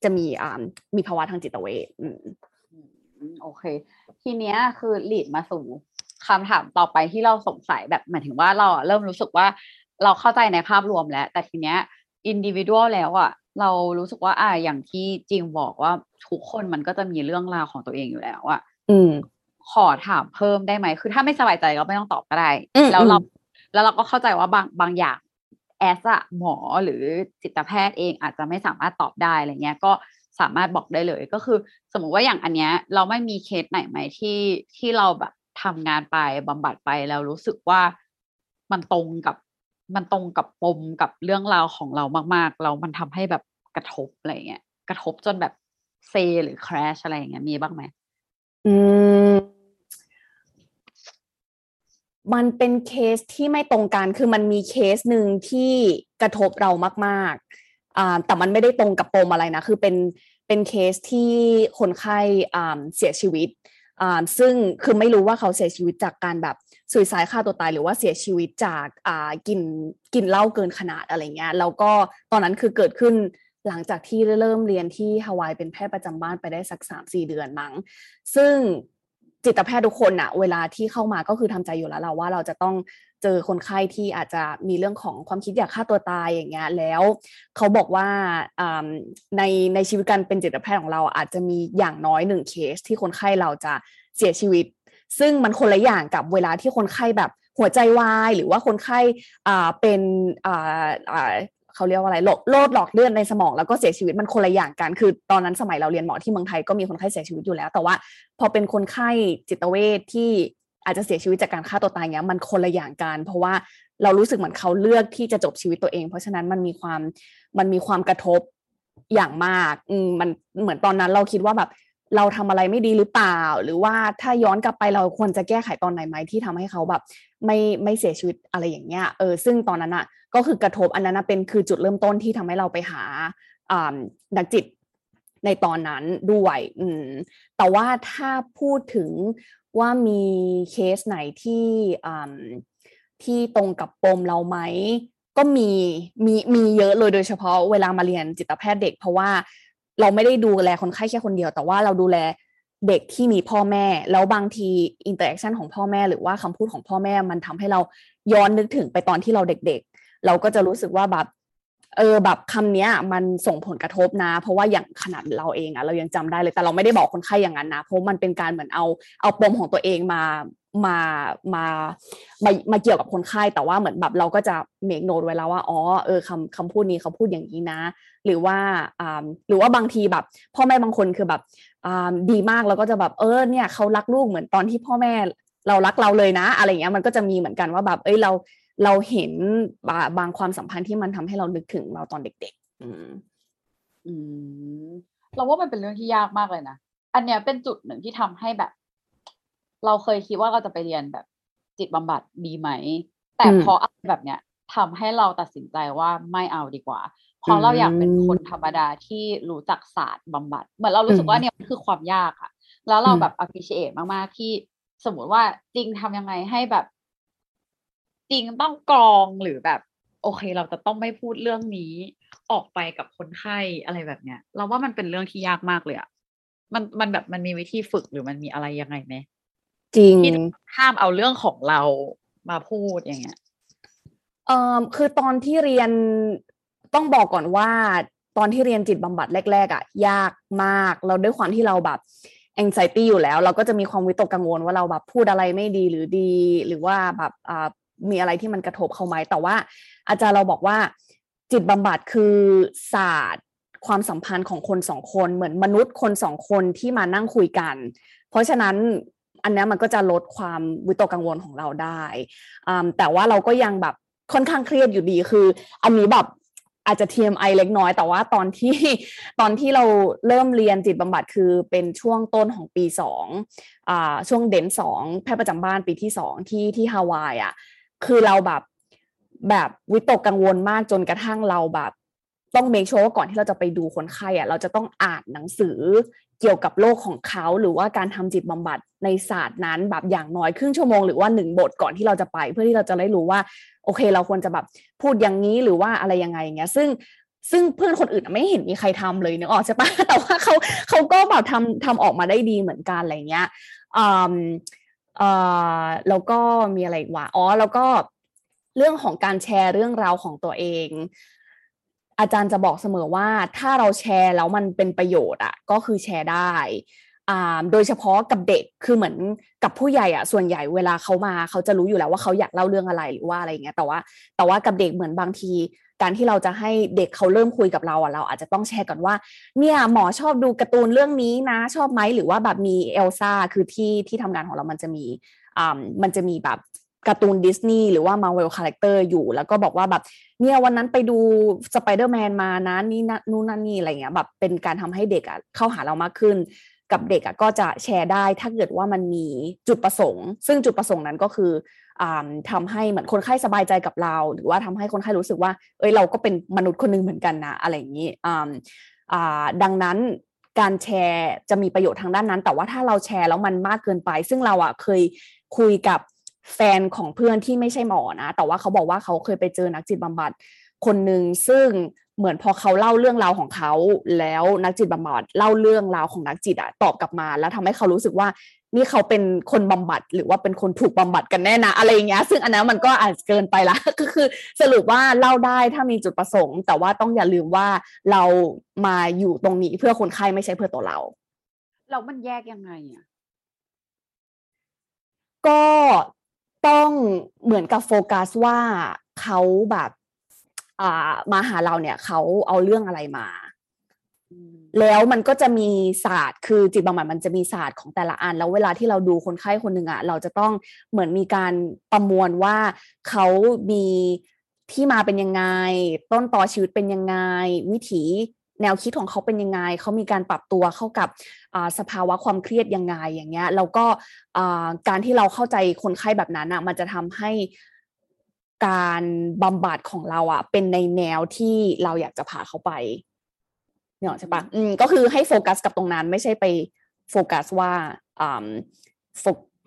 จะมีอ่ามีภาวะทางจิตเวชอืม โอเค ทีเนี้ยคือลีดมาสู่คำถามต่อไปที่เราสงสัยแบบหมายถึงว่าเราเริ่มรู้สึกว่าเราเข้าใจในภาพรวมแล้ว แต่ทีเนี้ยอินดิวิวลแล้วอะเรารู้สึกว่าอ่าอย่างที่จริงบอกว่าทุกคนมันก็จะมีเรื่องราวของตัวเองอยู่แล้วอะอืม ขอถามเพิ่มได้ไหมคือถ้าไม่สบายใจก็ไม่ต้องตอบก็ได้อืมแล้วเราอืมแล้วเราก็เข้าใจว่าบางบางอย่างแอสอะหมอหรือจิตแพทย์เองอาจจะไม่สามารถตอบได้อะไรเงี้ยก็ สามารถบอกได้เลย ก็คือ สมมุติว่าอย่างอันเนี้ย เราไม่มีเคสไหนไหมที่ที่เราแบบทำงานไปบำบัดไปแล้วรู้สึกว่ามันตรงกับมันตรงกับปมกับเรื่องราวของเรามากๆ เรามันทำให้แบบกระทบอะไรเงี้ยกระทบจนแบบเซหรือ crash อะไรอย่างเงี้ยมีบ้างไหมอืมมันเป็นเคสที่ไม่ตรงกันคือมันมีเคสหนึ่งที่กระทบเรามากๆ แต่มันไม่ได้ตรงกับปมอะไรนะ คือเป็นเป็นเคสที่คนไข้อ่าเสียชีวิตอ่าซึ่งคือไม่รู้ว่าเขาเสียชีวิตจากการแบบสุยสายฆ่าตัวตาย หรือว่าเสียชีวิตจากอ่ากินกินเหล้าเกินขนาดอะไรเงี้ยแล้วก็ตอนนั้นคือเกิดขึ้นหลังจากที่เริ่มเรียนที่ฮาวายเป็นแพทย์ประจำบ้านไปได้สักสามสี่เดือนมั้ง ซึ่งจิตแพทย์ทุกคนอะเวลาที่เข้ามาก็คือทำใจอยู่แล้วเราว่าเราจะต้อง เจอคนไข้ที่อาจจะมีเรื่องของความคิดอยากฆ่าตัวตายอย่างเงี้ยแล้วเขาบอกว่าในในชีวิตการเป็นจิตแพทย์ของเราอาจจะมีอย่างน้อยหนึ่งเคสที่คนไข้เราจะเสียชีวิต ซึ่งมันคนละอย่างกับเวลาที่คนไข้แบบหัวใจวาย หรือว่าคนไข้อ่าเป็นอ่าอ่าเขาเรียกว่าอะไรโรคหลอดเลือดในสมองแล้วก็เสียชีวิตมันคนละอย่างกัน คือตอนนั้นสมัยเราเรียนหมอที่เมืองไทยก็มีคนไข้เสียชีวิตอยู่แล้ว แต่ว่า พอเป็นคนไข้จิตเวชที่ อาจจะเสียชีวิตจากการฆ่าตัวตายเงี้ยมันคนละอย่างกัน เพราะว่าเรารู้สึกเหมือนเขาเลือกที่จะจบชีวิตตัวเอง เพราะฉะนั้นมันมีความมันมีความกระทบอย่างมากอืมมันเหมือนตอนนั้นเราคิดว่าแบบเราทำอะไรไม่ดีหรือเปล่า หรือว่าถ้าย้อนกลับไปเราควรจะแก้ไขตอนไหนไหมที่ทำให้เขาแบบ ไม่ไม่เสียชีวิตอะไรอย่างเงี้ยเออซึ่งตอนนั้นอะก็คือกระทบอันนั้นเป็นคือจุดเริ่มต้นที่ทำให้เราไปหาอ่านักจิตในตอนนั้นด้วย อืมแต่ว่าถ้าพูดถึง ว่ามีเคสไหนที่ที่ตรงกับปมเราไหมก็มีมีมีเยอะเลยโดยเฉพาะเวลามาเรียนจิตแพทย์เด็ก เพราะว่าเราไม่ได้ดูแลคนไข้แค่คนเดียว แต่ว่าเราดูแลเด็กที่มีพ่อแม่ แล้วบางที interaction ของพ่อแม่หรือว่าคำพูดของพ่อแม่มันทำให้เราย้อนนึกถึงไปตอนที่เราเด็กๆ เราก็จะรู้สึกว่าแบบ เออแบบคำนี้มันส่งผลกระทบนะ เพราะว่าอย่างขนาดเราเองอะเรายังจำได้เลย แต่เราไม่ได้บอกคนไข้อย่างนั้นนะเพราะมันเป็นการเหมือนเอาเอาปมของตัวเองมามามามามาเกี่ยวกับคนไข้แต่ว่าเหมือนแบบเราก็จะเมกโนดไว้แล้วว่าอ๋อเออคำคำพูดนี้เขาพูดอย่างนี้นะ หรือว่าอ่าหรือว่าบางทีแบบ พ่อแม่บางคนคือแบบอ่าดีมากแล้วก็จะแบบเออเนี่ยเขารักลูกเหมือนตอนที่พ่อแม่เรารักเราเลยนะ อะไรเงี้ยมันก็จะมีเหมือนกันว่าแบบเอ้ยเรา เราเห็นบางความสัมพันธ์ที่มันทำให้เรานึกถึงเราตอนเด็ก ๆ อืมอืมเราว่ามันเป็นเรื่องที่ยากมากเลยนะอันเนี้ยเป็นจุดหนึ่งที่ทำให้แบบ เราเคยคิดว่าเราจะไปเรียนแบบ จิตบำบัดดีไหม แต่พออะไรแบบเนี้ยทำให้เราตัดสินใจว่าไม่เอาดีกว่าเพราะเราอยากเป็นคนธรรมดาที่รู้จักศาสตร์บำบัด เหมือนเรารู้สึกว่าเนี่ยคือความยากอะแล้วเราแบบ appreciate มาก ๆ ที่สมมติว่าจริงทำยังไงให้แบบ จริงต้องกรองหรือแบบ โอเค เราจะต้องไม่พูดเรื่องนี้ออกไปกับคนไข้อะไรแบบเนี้ย เราว่ามันเป็นเรื่องที่ยากมากเลยอะมันมันแบบมันมีวิธีฝึกหรือมันมีอะไรยังไงไหมจริงที่ห้ามเอาเรื่องของเรามาพูดอย่างเงี้ยเอ่อคือตอนที่เรียนต้องบอกก่อนว่า ตอนที่เรียนจิตบำบัดแรก ๆอะ ยากมาก เราด้วยความที่เราแบบ anxiety อยู่แล้ว เราก็จะมีความวิตกกังวลว่าเราแบบพูดอะไรไม่ดีหรือดี หรือว่าแบบอ่า มีอะไรที่มันกระทบเขาไหมแต่ว่า อาจารย์เราบอกว่า จิตบำบัดคือศาสตร์ความสัมพันธ์ของคนสองคนเหมือนมนุษย์คนสองคนที่มานั่งคุยกัน เพราะฉะนั้นอันนี้มันก็จะลดความวิตกกังวลของเราได้แต่ว่าเราก็ยังแบบค่อนข้างเครียดอยู่ดีคือ อันนี้แบบอาจจะ TMI เล็กน้อย แต่ว่าตอนที่ตอนที่เราเริ่มเรียนจิตบำบัดคือเป็นช่วงต้นของปีสองอช่วงเดนสองแพทย์ประจำบ้านปีที่สองที่ที่ฮาวายอะ คือเราแบบแบบวิตกกังวลมากจนกระทั่งเราแบบต้องเมคชัวร์ว่าก่อนที่เราจะไปดูคนไข้อะเราจะต้องอ่านหนังสือเกี่ยวกับโรคของเขา หรือว่าการทำจิตบำบัดในศาสตร์นั้นแบบอย่างน้อยครึ่งชั่วโมงหรือว่าหนึ่งบทก่อนที่เราจะไป เพื่อที่เราจะได้รู้ว่า โอเค เราควรจะแบบพูดอย่างนี้หรือว่าอะไรยังไงอย่างเงี้ย ซึ่งซึ่งเพื่อนคนอื่นไม่เห็นมีใครทำเลยนึกออกใช่ปะแต่ว่าเขาเขาก็แบบทำทำออกมาได้ดีเหมือนกันอะไรเงี้ย อ่อแล้วก็มีอะไรวะอ๋อแล้วก็เรื่องของการแชร์เรื่องราวของตัวเอง อาจารย์จะบอกเสมอว่าถ้าเราแชร์แล้วมันเป็นประโยชน์อะก็คือแชร์ได้โดยเฉพาะกับเด็กคือเหมือนกับผู้ใหญ่อะส่วนใหญ่เวลาเขามาเขาจะรู้อยู่แล้วว่าเขาอยากเล่าเรื่องอะไรหรือว่าอะไรเงี้ยแต่ว่า แต่ว่ากับเด็กเหมือนบางที การที่เราจะให้เด็กเขาเริ่มคุยกับเราอะเราอาจจะต้องแชร์ก่อนว่า เนี่ยหมอชอบดูการ์ตูนเรื่องนี้นะ ชอบไหมหรือว่าแบบมีเอลซ่าคือที่ที่ทำงานของเรามันจะมีอ่ามันจะมีแบบการ์ตูนดิสนีย์หรือว่า Marvel character อยู่แล้วก็บอกว่าแบบเนี่ยวันนั้นไปดูสไปเดอร์แมนมานะนี่นนู่นนั่นนี่อะไรเงี้ยแบบเป็นการทำให้เด็กอะเข้าหาเรามากขึ้น กับเด็กอะก็จะแชร์ได้ถ้าเกิดว่ามันมีจุดประสงค์ ซึ่งจุดประสงค์นั้นก็คือทำให้เหมือนคนไข้สบายใจกับเรา หรือว่าทำให้คนไข้รู้สึกว่า เอ้ยเราก็เป็นมนุษย์คนนึงเหมือนกันนะอะไรอย่างนี้ดังนั้นการแชร์จะมีประโยชน์ทางด้านนั้น แต่ว่าถ้าเราแชร์แล้วมันมากเกินไป ซึ่งเราอะเคยคุยกับแฟนของเพื่อนที่ไม่ใช่หมอนะ แต่ว่าเขาบอกว่าเขาเคยไปเจอนักจิตบำบัดคนหนึ่งซึ่งเหมือนพอเขาเล่าเรื่องราวของเขาแล้วนักจิตบำบัดเล่าเรื่องราวของนักจิตอะตอบกลับมา แล้วทำให้เขารู้สึกว่า นี่เขาเป็นคนบำบัดหรือว่าเป็นคนถูกบำบัดกันแน่นะอะไรอย่างเงี้ยซึ่งอันนั้นมันก็อาจเกินไปละก็คือสรุปว่าเล่าได้ถ้ามีจุดประสงค์ แต่ว่าต้องอย่าลืมว่าเรามาอยู่ตรงนี้เพื่อคนไข้ไม่ใช่เพื่อตัวเรา เรามันแยกยังไงอะก็ต้องเหมือนกับโฟกัสว่าเขาแบบอ่ามาหาเราเนี่ยเขาเอาเรื่องอะไรมาอืม แล้วมันก็จะมีศาสตร์ คือจิตบำบัดมันจะมีศาสตร์ของแต่ละอัน แล้วเวลาที่เราดูคนไข้คนหนึ่งอะเราจะต้องเหมือนมีการประมวลว่าเขามีที่มาเป็นยังไง ต้นตอชีวิตเป็นยังไง วิถีแนวคิดของเขาเป็นยังไง เขามีการปรับตัวเข้ากับสภาวะความเครียดยังไงอย่างเงี้ย แล้วก็การที่เราเข้าใจคนไข้แบบนั้นอะมันจะทำให้การบำบัดของเราอะเป็นในแนวที่เราอยากจะพาเขาไป เนี่ยหรอกใช่ปะอืมก็คือให้โฟกัสกับตรงนั้น ไม่ใช่ไปโฟกัสว่าอ่าโฟ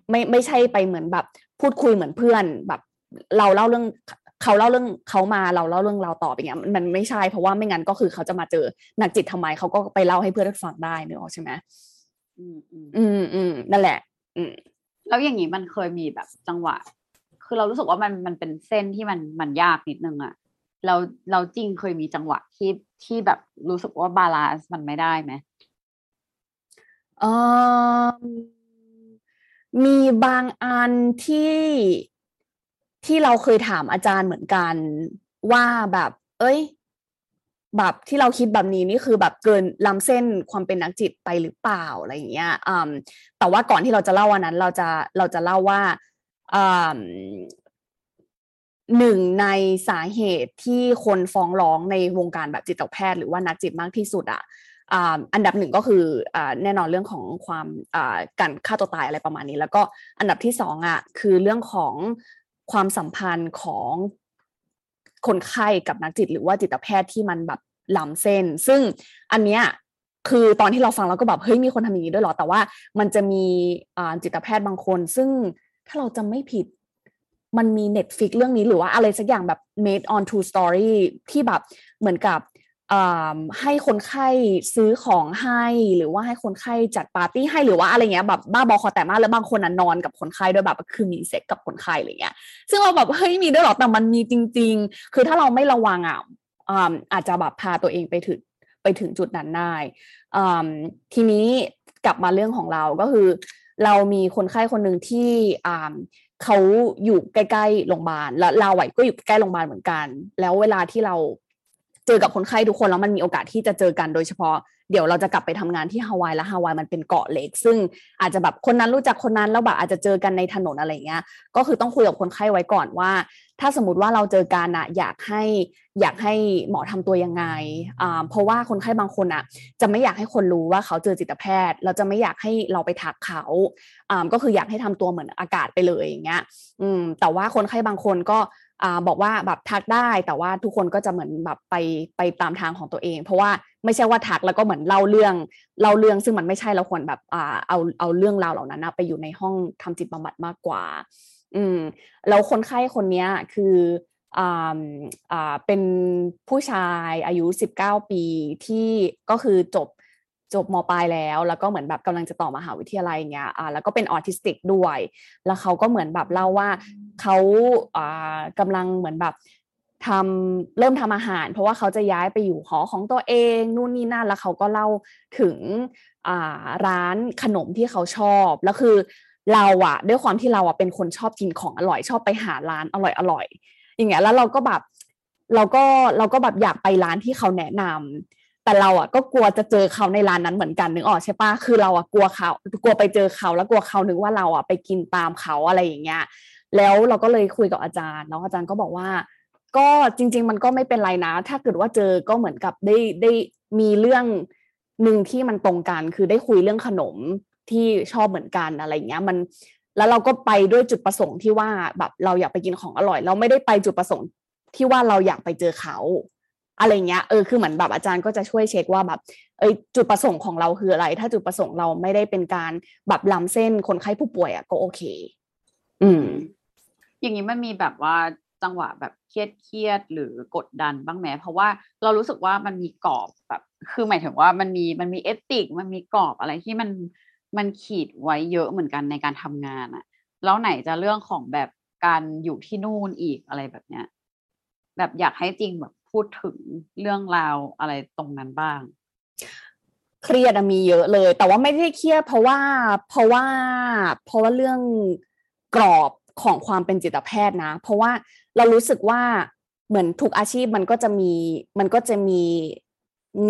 ไม่ไม่ใช่ไปเหมือนแบบ พูดคุยเหมือนเพื่อนแบบ เราเล่าเรื่องเขาเล่าเรื่องเขามาเราเล่าเรื่องเราตอบอย่างเงี้ยมันมันไม่ใช่เพราะว่าไม่งั้นก็คือเขาจะมาเจอนักจิตทำไมเขาก็ไปเล่าให้เพื่อนฟังได้เนกอะใช่ไหมอืมอืมอืมอืมนั่นแหละ อืมแล้วอย่างนี้มันเคยมีแบบจังหวะ คือเรารู้สึกว่ามันมันเป็นเส้นที่มันมันยากนิดนึงอะ เราเราจริงเคยมีจังหวะที่ที่แบบรู้สึกว่า balance มันไม่ได้ไหมเออมีบางอันที่ที่เราเคยถามอาจารย์เหมือนกัน ว่าแบบ เอ้ย แบบที่เราคิดแบบนี้นี่คือแบบเกินล้ำเส้นความเป็นนักจิตไปหรือเปล่าอะไรอย่างเงี้ยอืมแต่ว่าก่อนที่เราจะเล่าวันนั้น เราจะเราจะเล่าว่าอืม หนึ่งในสาเหตุที่คนฟ้องร้องในวงการแบบจิตแพทย์หรือว่านักจิตมากที่สุดอะอันดับหนึ่งก็คืออแน่นอนเรื่องของความการฆ่าตัวตายอะไรประมาณนี้ แล้วก็อันดับที่สองอะคือเรื่องของความสัมพันธ์ของคนไข้กับนักจิต หรือว่าจิตแพทย์ที่มันแบบล้ำเส้น ซึ่งอันเนี้ยคือตอนที่เราฟังเราก็แบบเฮ้ยมีคนทำอย่างนี้ด้วยเหรอแต่ว่ามันจะมีจิตแพทย์บางคน ซึ่งถ้าเราจำไม่ผิด มันมี Netflix เรื่องนี้หรือว่าอะไรสักอย่างแบบ made on true story ที่แบบเหมือนกับให้คนไข้ซื้อของให้หรือว่าให้คนไข้จัดปาร์ตี้ให้หรือว่าอะไรเงี้ยแบบบ้าบอคอแต่มากแล้วบางคนน่ะนอนกับคนไข้ด้วยแบบคือมีเซ็กกับคนไข้อะไรเงี้ย ซึ่งเราแบบเฮ้ยมีด้วยหรอแต่มันมีจริง ๆ คือถ้าเราไม่ระวังอะอาจจะแบบพาตัวเองไปถึงไปถึงจุดนั้นได้ทีนี้กลับมาเรื่องของเราก็คือ เรามีคนไข้คนหนึ่งที่อ่าเขาอยู่ใกล้ๆโรงพยาบาลแล้วเราไหวก็อยู่ใกล้โรงพยาบาลเหมือนกัน แล้วเวลาที่เรา เจอกับคนไข้ทุกคนแล้วมันมีโอกาสที่จะเจอกันโดยเฉพาะเดี๋ยวเราจะกลับไปทำงานที่ฮาวายแล้วฮาวายมันเป็นเกาะเล็ก ซึ่งอาจจะแบบคนนั้นรู้จักคนนั้นแล้วแบบอาจจะเจอกันในถนนอะไรเงี้ยก็คือต้องคุยกับคนไข้ไว้ก่อนว่า ถ้าสมมติว่าเราเจอกันอะอยากให้อยากให้หมอทำตัวยังไงอ่าเพราะว่าคนไข้บางคนอะจะไม่อยากให้คนรู้ว่าเขาเจอจิตแพทย์เราจะไม่อยากให้เราไปทักเขาอ่าก็คืออยากให้ทำตัวเหมือนอากาศไปเลยอย่างเงี้ยอืมแต่ว่าคนไข้บางคนก็ บอกว่าแบบทักได้แต่ว่าทุกคนก็จะเหมือนแบบไปไปตามทางของตัวเอง เพราะว่าไม่ใช่ว่าทักแล้วก็เหมือนเล่าเรื่องเล่าเรื่องซึ่งมันไม่ใช่เราควรแบบอ่าเอาเอาเรื่องราวเหล่านั้นนะไปอยู่ในห้องทำจิตบำบัดมากกว่า อืมแล้วคนไข้คนนี้คืออ่าอ่าเป็นผู้ชายอายุ 19 ปีที่ก็คือจบ จบมปลายแล้ว แล้วก็เหมือนแบบกำลังจะต่อมหาวิทยาลัยเงี้ยอ่าแล้วก็เป็นออทิสติกด้วย แล้วเขาก็เหมือนแบบเล่าว่าเขาอ่ากำลังเหมือนแบบทำเริ่มทำอาหาร เพราะว่าเขาจะย้ายไปอยู่หอของตัวเองนู่นนี่นั่นแล้วเขาก็เล่าถึงอ่าร้านขนมที่เขาชอบแล้วคือเราอะด้วยความที่เราอะเป็นคนชอบกินของอร่อยชอบไปหาร้านอร่อยอร่อยอย่างเงี้ยแล้วเราก็แบบเราก็เราก็แบบอยากไปร้านที่เขาแนะนำ แต่เราอะก็กลัวจะเจอเขาในร้านนั้นเหมือนกันนึกออกใช่ปะคือเราอะกลัวเขากลัวไปเจอเขาแล้วกลัวเขานึกว่าเราอะไปกินตามเขาอะไรอย่างเงี้ยแล้วเราก็เลยคุยกับอาจารย์แล้วอาจารย์ก็บอกว่า ก็จริง ๆ มันก็ไม่เป็นไรนะ ถ้าเกิดว่าเจอก็เหมือนกับได้ได้มีเรื่องหนึ่งที่มันตรงกันคือได้คุยเรื่องขนมที่ชอบเหมือนกันอะไรเงี้ยมันแล้วเราก็ไปด้วยจุดประสงค์ที่ว่าแบบเราอยากไปกินของอร่อย เราไม่ได้ไปจุดประสงค์ที่ว่าเราอยากไปเจอเขา อะไรเงี้ยเออคือเหมือนแบบอาจารย์ก็จะช่วยเช็คว่าแบบเอยจุดประสงค์ของเราคืออะไร ถ้าจุดประสงค์เราไม่ได้เป็นการแบบล้ำเส้นคนไข้ผู้ป่วยอะก็โอเค อืม อย่างนี้มันมีแบบว่าจังหวะแบบเครียดเครียดหรือกดดันบ้างไหมเพราะว่าเรารู้สึกว่ามันมีกรอบแบบ คือหมายถึงว่ามันมีมันมีเอติก มันมีกรอบอะไรที่มันมันขีดไว้เยอะเหมือนกันในการทำงานอะแล้วไหนจะเรื่องของแบบการอยู่ที่นู่นอีกอะไรแบบเนี้ย แบบอยากให้จริงแบบ พูดถึงเรื่องราวอะไรตรงนั้นบ้าง เครียดอะมีเยอะเลย แต่ว่าไม่ได้เครียดเพราะว่าเพราะว่า เพราะว่าเรื่องกรอบของความเป็นจิตแพทย์นะ เพราะว่าเรารู้สึกว่าเหมือนทุกอาชีพมันก็จะมีมันก็จะมี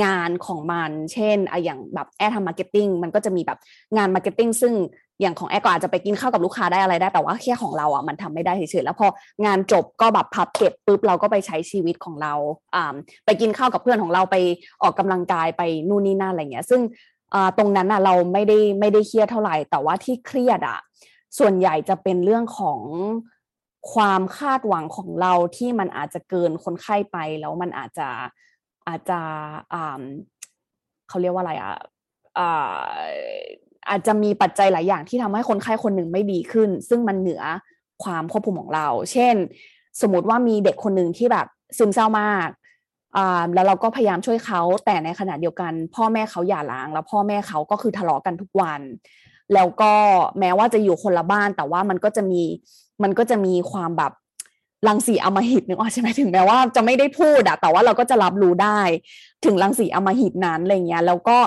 งานของมัน เช่นอะอย่างแบบแอร์ทำ marketing มันก็จะมีแบบงาน marketing ซึ่ง อย่างของแอร์ก็อาจจะไปกินข้าวกับลูกค้าได้อะไรได้แต่ว่าแค่ของเราอะมันทำไม่ได้เฉยๆแล้วพองานจบก็แบบพับเก็บปุ๊บเราก็ไปใช้ชีวิตของเราอ่าไปกินข้าวกับเพื่อนของเราไปออกกำลังกายไปนู่นนี่นั่นอะไรเงี้ย ซึ่งตรงนั้นอะเราไม่ได้ไม่ได้เครียดเท่าไหร่ แต่ว่าที่เครียดอะส่วนใหญ่จะเป็นเรื่องของความคาดหวังของเราที่มันอาจจะเกินคนไข้ไปแล้วมันอาจจะอาจจะเขาเรียกว่าอะไรอะ อาจจะมีปัจจัยหลายอย่างที่ทำให้คนไข้คนหนึ่งไม่ดีขึ้น ซึ่งมันเหนือความควบคุมของเรา เช่น สมมติว่ามีเด็กคนหนึ่งที่แบบซึมเศร้ามากแล้วเราก็พยายามช่วยเขาแต่ในขณะเดียวกัน พ่อแม่เขาหย่าร้าง แล้วพ่อแม่เขาก็คือทะเลาะกันทุกวัน แล้วก็แม้ว่าจะอยู่คนละบ้าน แต่ว่ามันก็จะมีมันก็จะมีความแบบรังสีอมหิตนึกออกใช่ไหมถึงแม้ว่าจะไม่ได้พูดอะแต่ว่าเราก็จะรับรู้ได้ ถึงรังสีอมหิตนั้นอะไรเงี้ยแล้วก็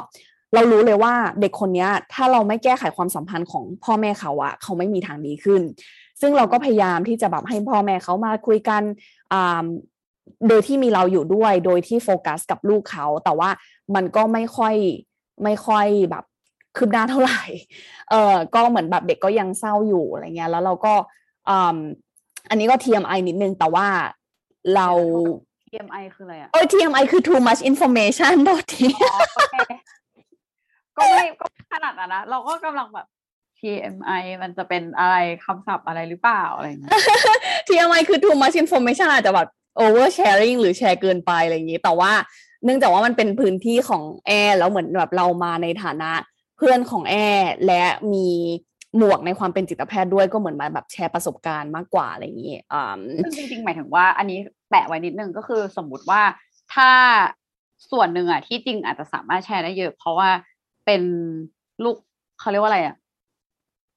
เรารู้เลยว่าเด็กคนนี้ถ้าเราไม่แก้ไขความสัมพันธ์ของพ่อแม่เขาอะเขาไม่มีทางดีขึ้น ซึ่งเราก็พยายามที่จะแบบให้พ่อแม่เขามาคุยกันโดยที่มีเราอยู่ด้วย โดยที่โฟกัสกับลูกเขา แต่ว่ามันก็ไม่ค่อยไม่ค่อยแบบคืบหน้าเท่าไหร่ เออก็เหมือนแบบเด็กก็ยังเศร้าอยู่อะไรเงี้ย แล้วเราก็อันนี้ก็ TMI นิดนึง แต่ว่าเรา TMI คืออะไรอะโอ้ TMI คือ too much information โทษที ก็ไม่ก็ขนาดนั้นนะเราก็กำลังแบบ TMI มันจะเป็นอะไรคำศัพท์อะไรหรือเปล่าอะไรเงี้ย TMI คือ too much information อาจจะแบบ over sharing หรือแชร์เกินไปอะไรอย่างนี้ แต่ว่าเนื่องจากว่ามันเป็นพื้นที่ของแอร์แล้วเหมือนแบบเรามาในฐานะเพื่อนของแอร์และมีหมวกในความเป็นจิตแพทย์ด้วยก็เหมือนมาแบบแชร์ประสบการณ์มากกว่าอะไรอย่างนี้อ่าจริงๆหมายถึงว่า อันนี้แปะไว้นิดนึงก็คือสมมุติว่าถ้าส่วนหนึ่งอะที่จริงอาจจะสามารถแชร์ได้เยอะ เพราะว่า เป็นลูกเขาเรียกว่าอะไรอะ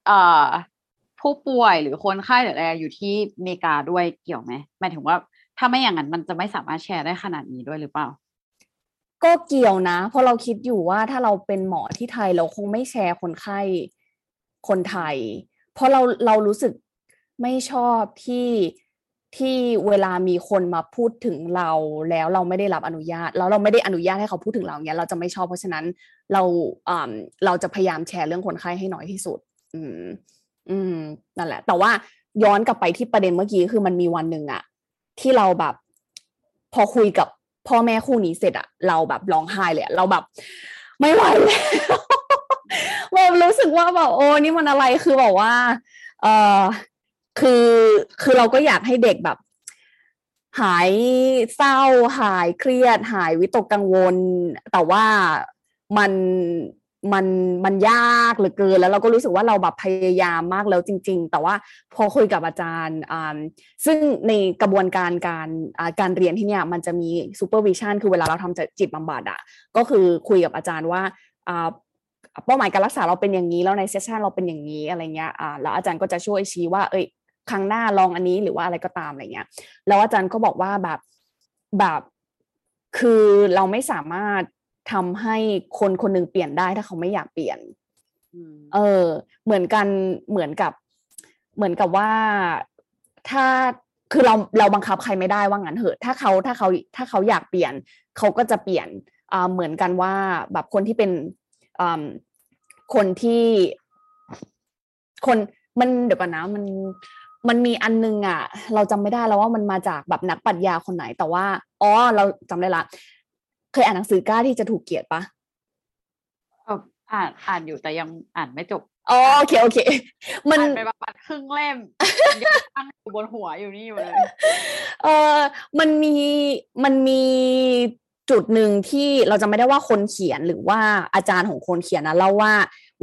เอ่อผู้ป่วยหรือคนไข้หรืออะไรอยู่ที่อเมริกาด้วยเกี่ยวไหมหมายถึงว่าถ้าไม่อย่างนั้นมันจะไม่สามารถแชร์ได้ขนาดนี้ด้วยหรือเปล่า ก็เกี่ยวนะ เพราะเราคิดอยู่ว่าถ้าเราเป็นหมอที่ไทยเราคงไม่แชร์คนไข้คนไทย เพราะเราเรารู้สึกไม่ชอบที่ ที่เวลามีคนมาพูดถึงเราแล้วเราไม่ได้รับอนุญาต แล้วเราไม่ได้อนุญาตให้เขาพูดถึงเราเนี้ยเราจะไม่ชอบเพราะฉะนั้นเราอ่าเราจะพยายามแชร์เรื่องคนไข้ให้น้อยที่สุด อืม อืมนั่นแหละ แต่ว่าย้อนกลับไปที่ประเด็นเมื่อกี้คือมันมีวันหนึ่งอะที่เราแบบ พอคุยกับพ่อแม่คู่นี้เสร็จอะเราแบบร้องไห้เลยเราแบบ ไม่ไหวแล้วแบบรู้สึกว่าแบบโอ้นี่มันอะไรคือแบบว่า เออ คือคือเราก็อยากให้เด็กแบบ หายเศร้า หายเครียด หายวิตกกังวล แต่ว่ามันมันมันยากเหลือเกินแล้วเราก็รู้สึกว่าเราแบบพยายามมากแล้วจริง ๆ แต่ว่าพอคุยกับอาจารย์ซึ่งในกระบวนการการการเรียนที่เนี่ยมันจะมี supervision คือเวลาเราทำจิตบำบัดอะก็คือคุยกับอาจารย์ว่าเป้าหมายการรักษาเราเป็นอย่างนี้แล้วใน session เราเป็นอย่างนี้อะไรเงี้ยอ่าแล้วอาจารย์ก็จะช่วยชี้ว่าเอ้ย ครั้งหน้าลองอันนี้หรือว่าอะไรก็ตามอะไรเงี้ยแล้วอาจารย์ก็บอกว่าแบบแบบคือเราไม่สามารถทำให้คนคนหนึ่งเปลี่ยนได้ถ้าเขาไม่อยากเปลี่ยนเออ เหมือนกันเหมือนกับ เหมือนกับว่าถ้าคือเราเราบังคับใครไม่ได้ว่างั้นเหอะ ถ้าเขาถ้าเขาถ้าเขาอยากเปลี่ยน เขาก็จะเปลี่ยนอ่าเหมือนกันว่าแบบคนที่เป็นคนที่คนมันเดี๋ยวก่อนนะมัน มันมีอันนึงอะ เราจำไม่ได้แล้วว่ามันมาจากแบบนักปรัชญาคนไหน แต่ว่าอ๋อเราจำได้ละ เคยอ่านหนังสือกล้าที่จะถูกเกลียดปะอ่านอ่านอยู่แต่ยังอ่านไม่จบอ๋อโอเคโอเค มันไปประมาณครึ่งเล่มยังตั้งอยู่บนหัวอยู่นี่อยู่เลยเออมันมีมันมีจุดหนึ่งที่เราจะไม่ได้ว่าคนเขียนหรือว่าอาจารย์ของคนเขียนนะเล่าว่า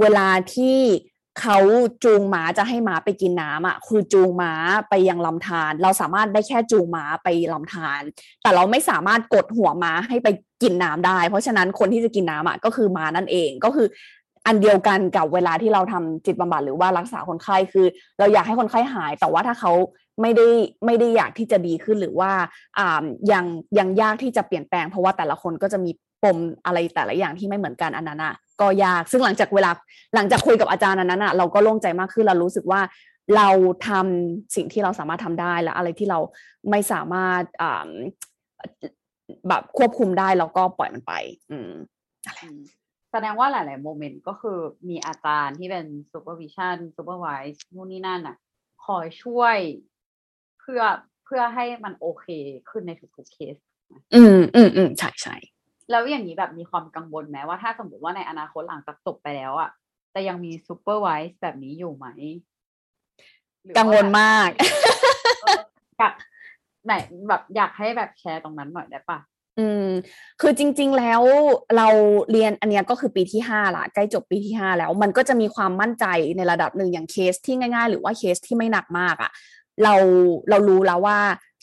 เวลาที่ เขาจูงม้าจะให้ม้าไปกินน้ำอะคือจูงม้าไปยังลำธารเราสามารถได้แค่จูงม้าไปลำธารแต่เราไม่สามารถกดหัวม้าให้ไปกินน้ำได้ เพราะฉะนั้นคนที่จะกินน้ำอะก็คือม้านั่นเองก็คือ อันเดียวกันกับเวลาที่เราทำจิตบำบัดหรือว่ารักษาคนไข้คือ เราอยากให้คนไข้หาย แต่ว่าถ้าเขาไม่ได้ไม่ได้อยากที่จะดีขึ้นหรือว่าอ่ายังยังยากที่จะเปลี่ยนแปลง เพราะว่าแต่ละคนก็จะมีปมอะไรแต่ละอย่างที่ไม่เหมือนกันอันนั้นอะ ก็ยาก ซึ่งหลังจากเวลาหลังจากคุยกับอาจารย์อันนั้นอะเราก็โล่งใจมากขึ้นเรารู้สึกว่าเราทำสิ่งที่เราสามารถทำได้แล้วอะไรที่เราไม่สามารถแบบควบคุมได้เราก็ปล่อยมันไป อืมแสดงว่าหลาย ๆ โมเมนต์ก็คือมีอาจารย์ที่เป็นsupervision supervise นู่นนี่นั่นอะ คอยช่วยเพื่อเพื่อให้มันโอเคขึ้นในทุกๆเคส อืมอืมอืมใช่ใช่ แล้วอย่างนี้แบบมีความกังวลไหมว่าถ้าสมมติว่าในอนาคตหลังจากจบไปแล้วอะแต่ยังมี supervise แบบนี้อยู่ไหมกังวลมากอยากไหนแบบอยากให้แบบแชร์ตรงนั้นหน่อยได้ปะอืม คือจริง ๆ แล้วเราเรียนอันนี้ก็คือปีที่ห้าละใกล้จบปีที่ห้าแล้ว มันก็จะมีความมั่นใจในระดับหนึ่งอย่างเคสที่ง่าย ๆ หรือว่าเคสที่ไม่หนักมากอะ่ะ เราเรารู้แล้วว่า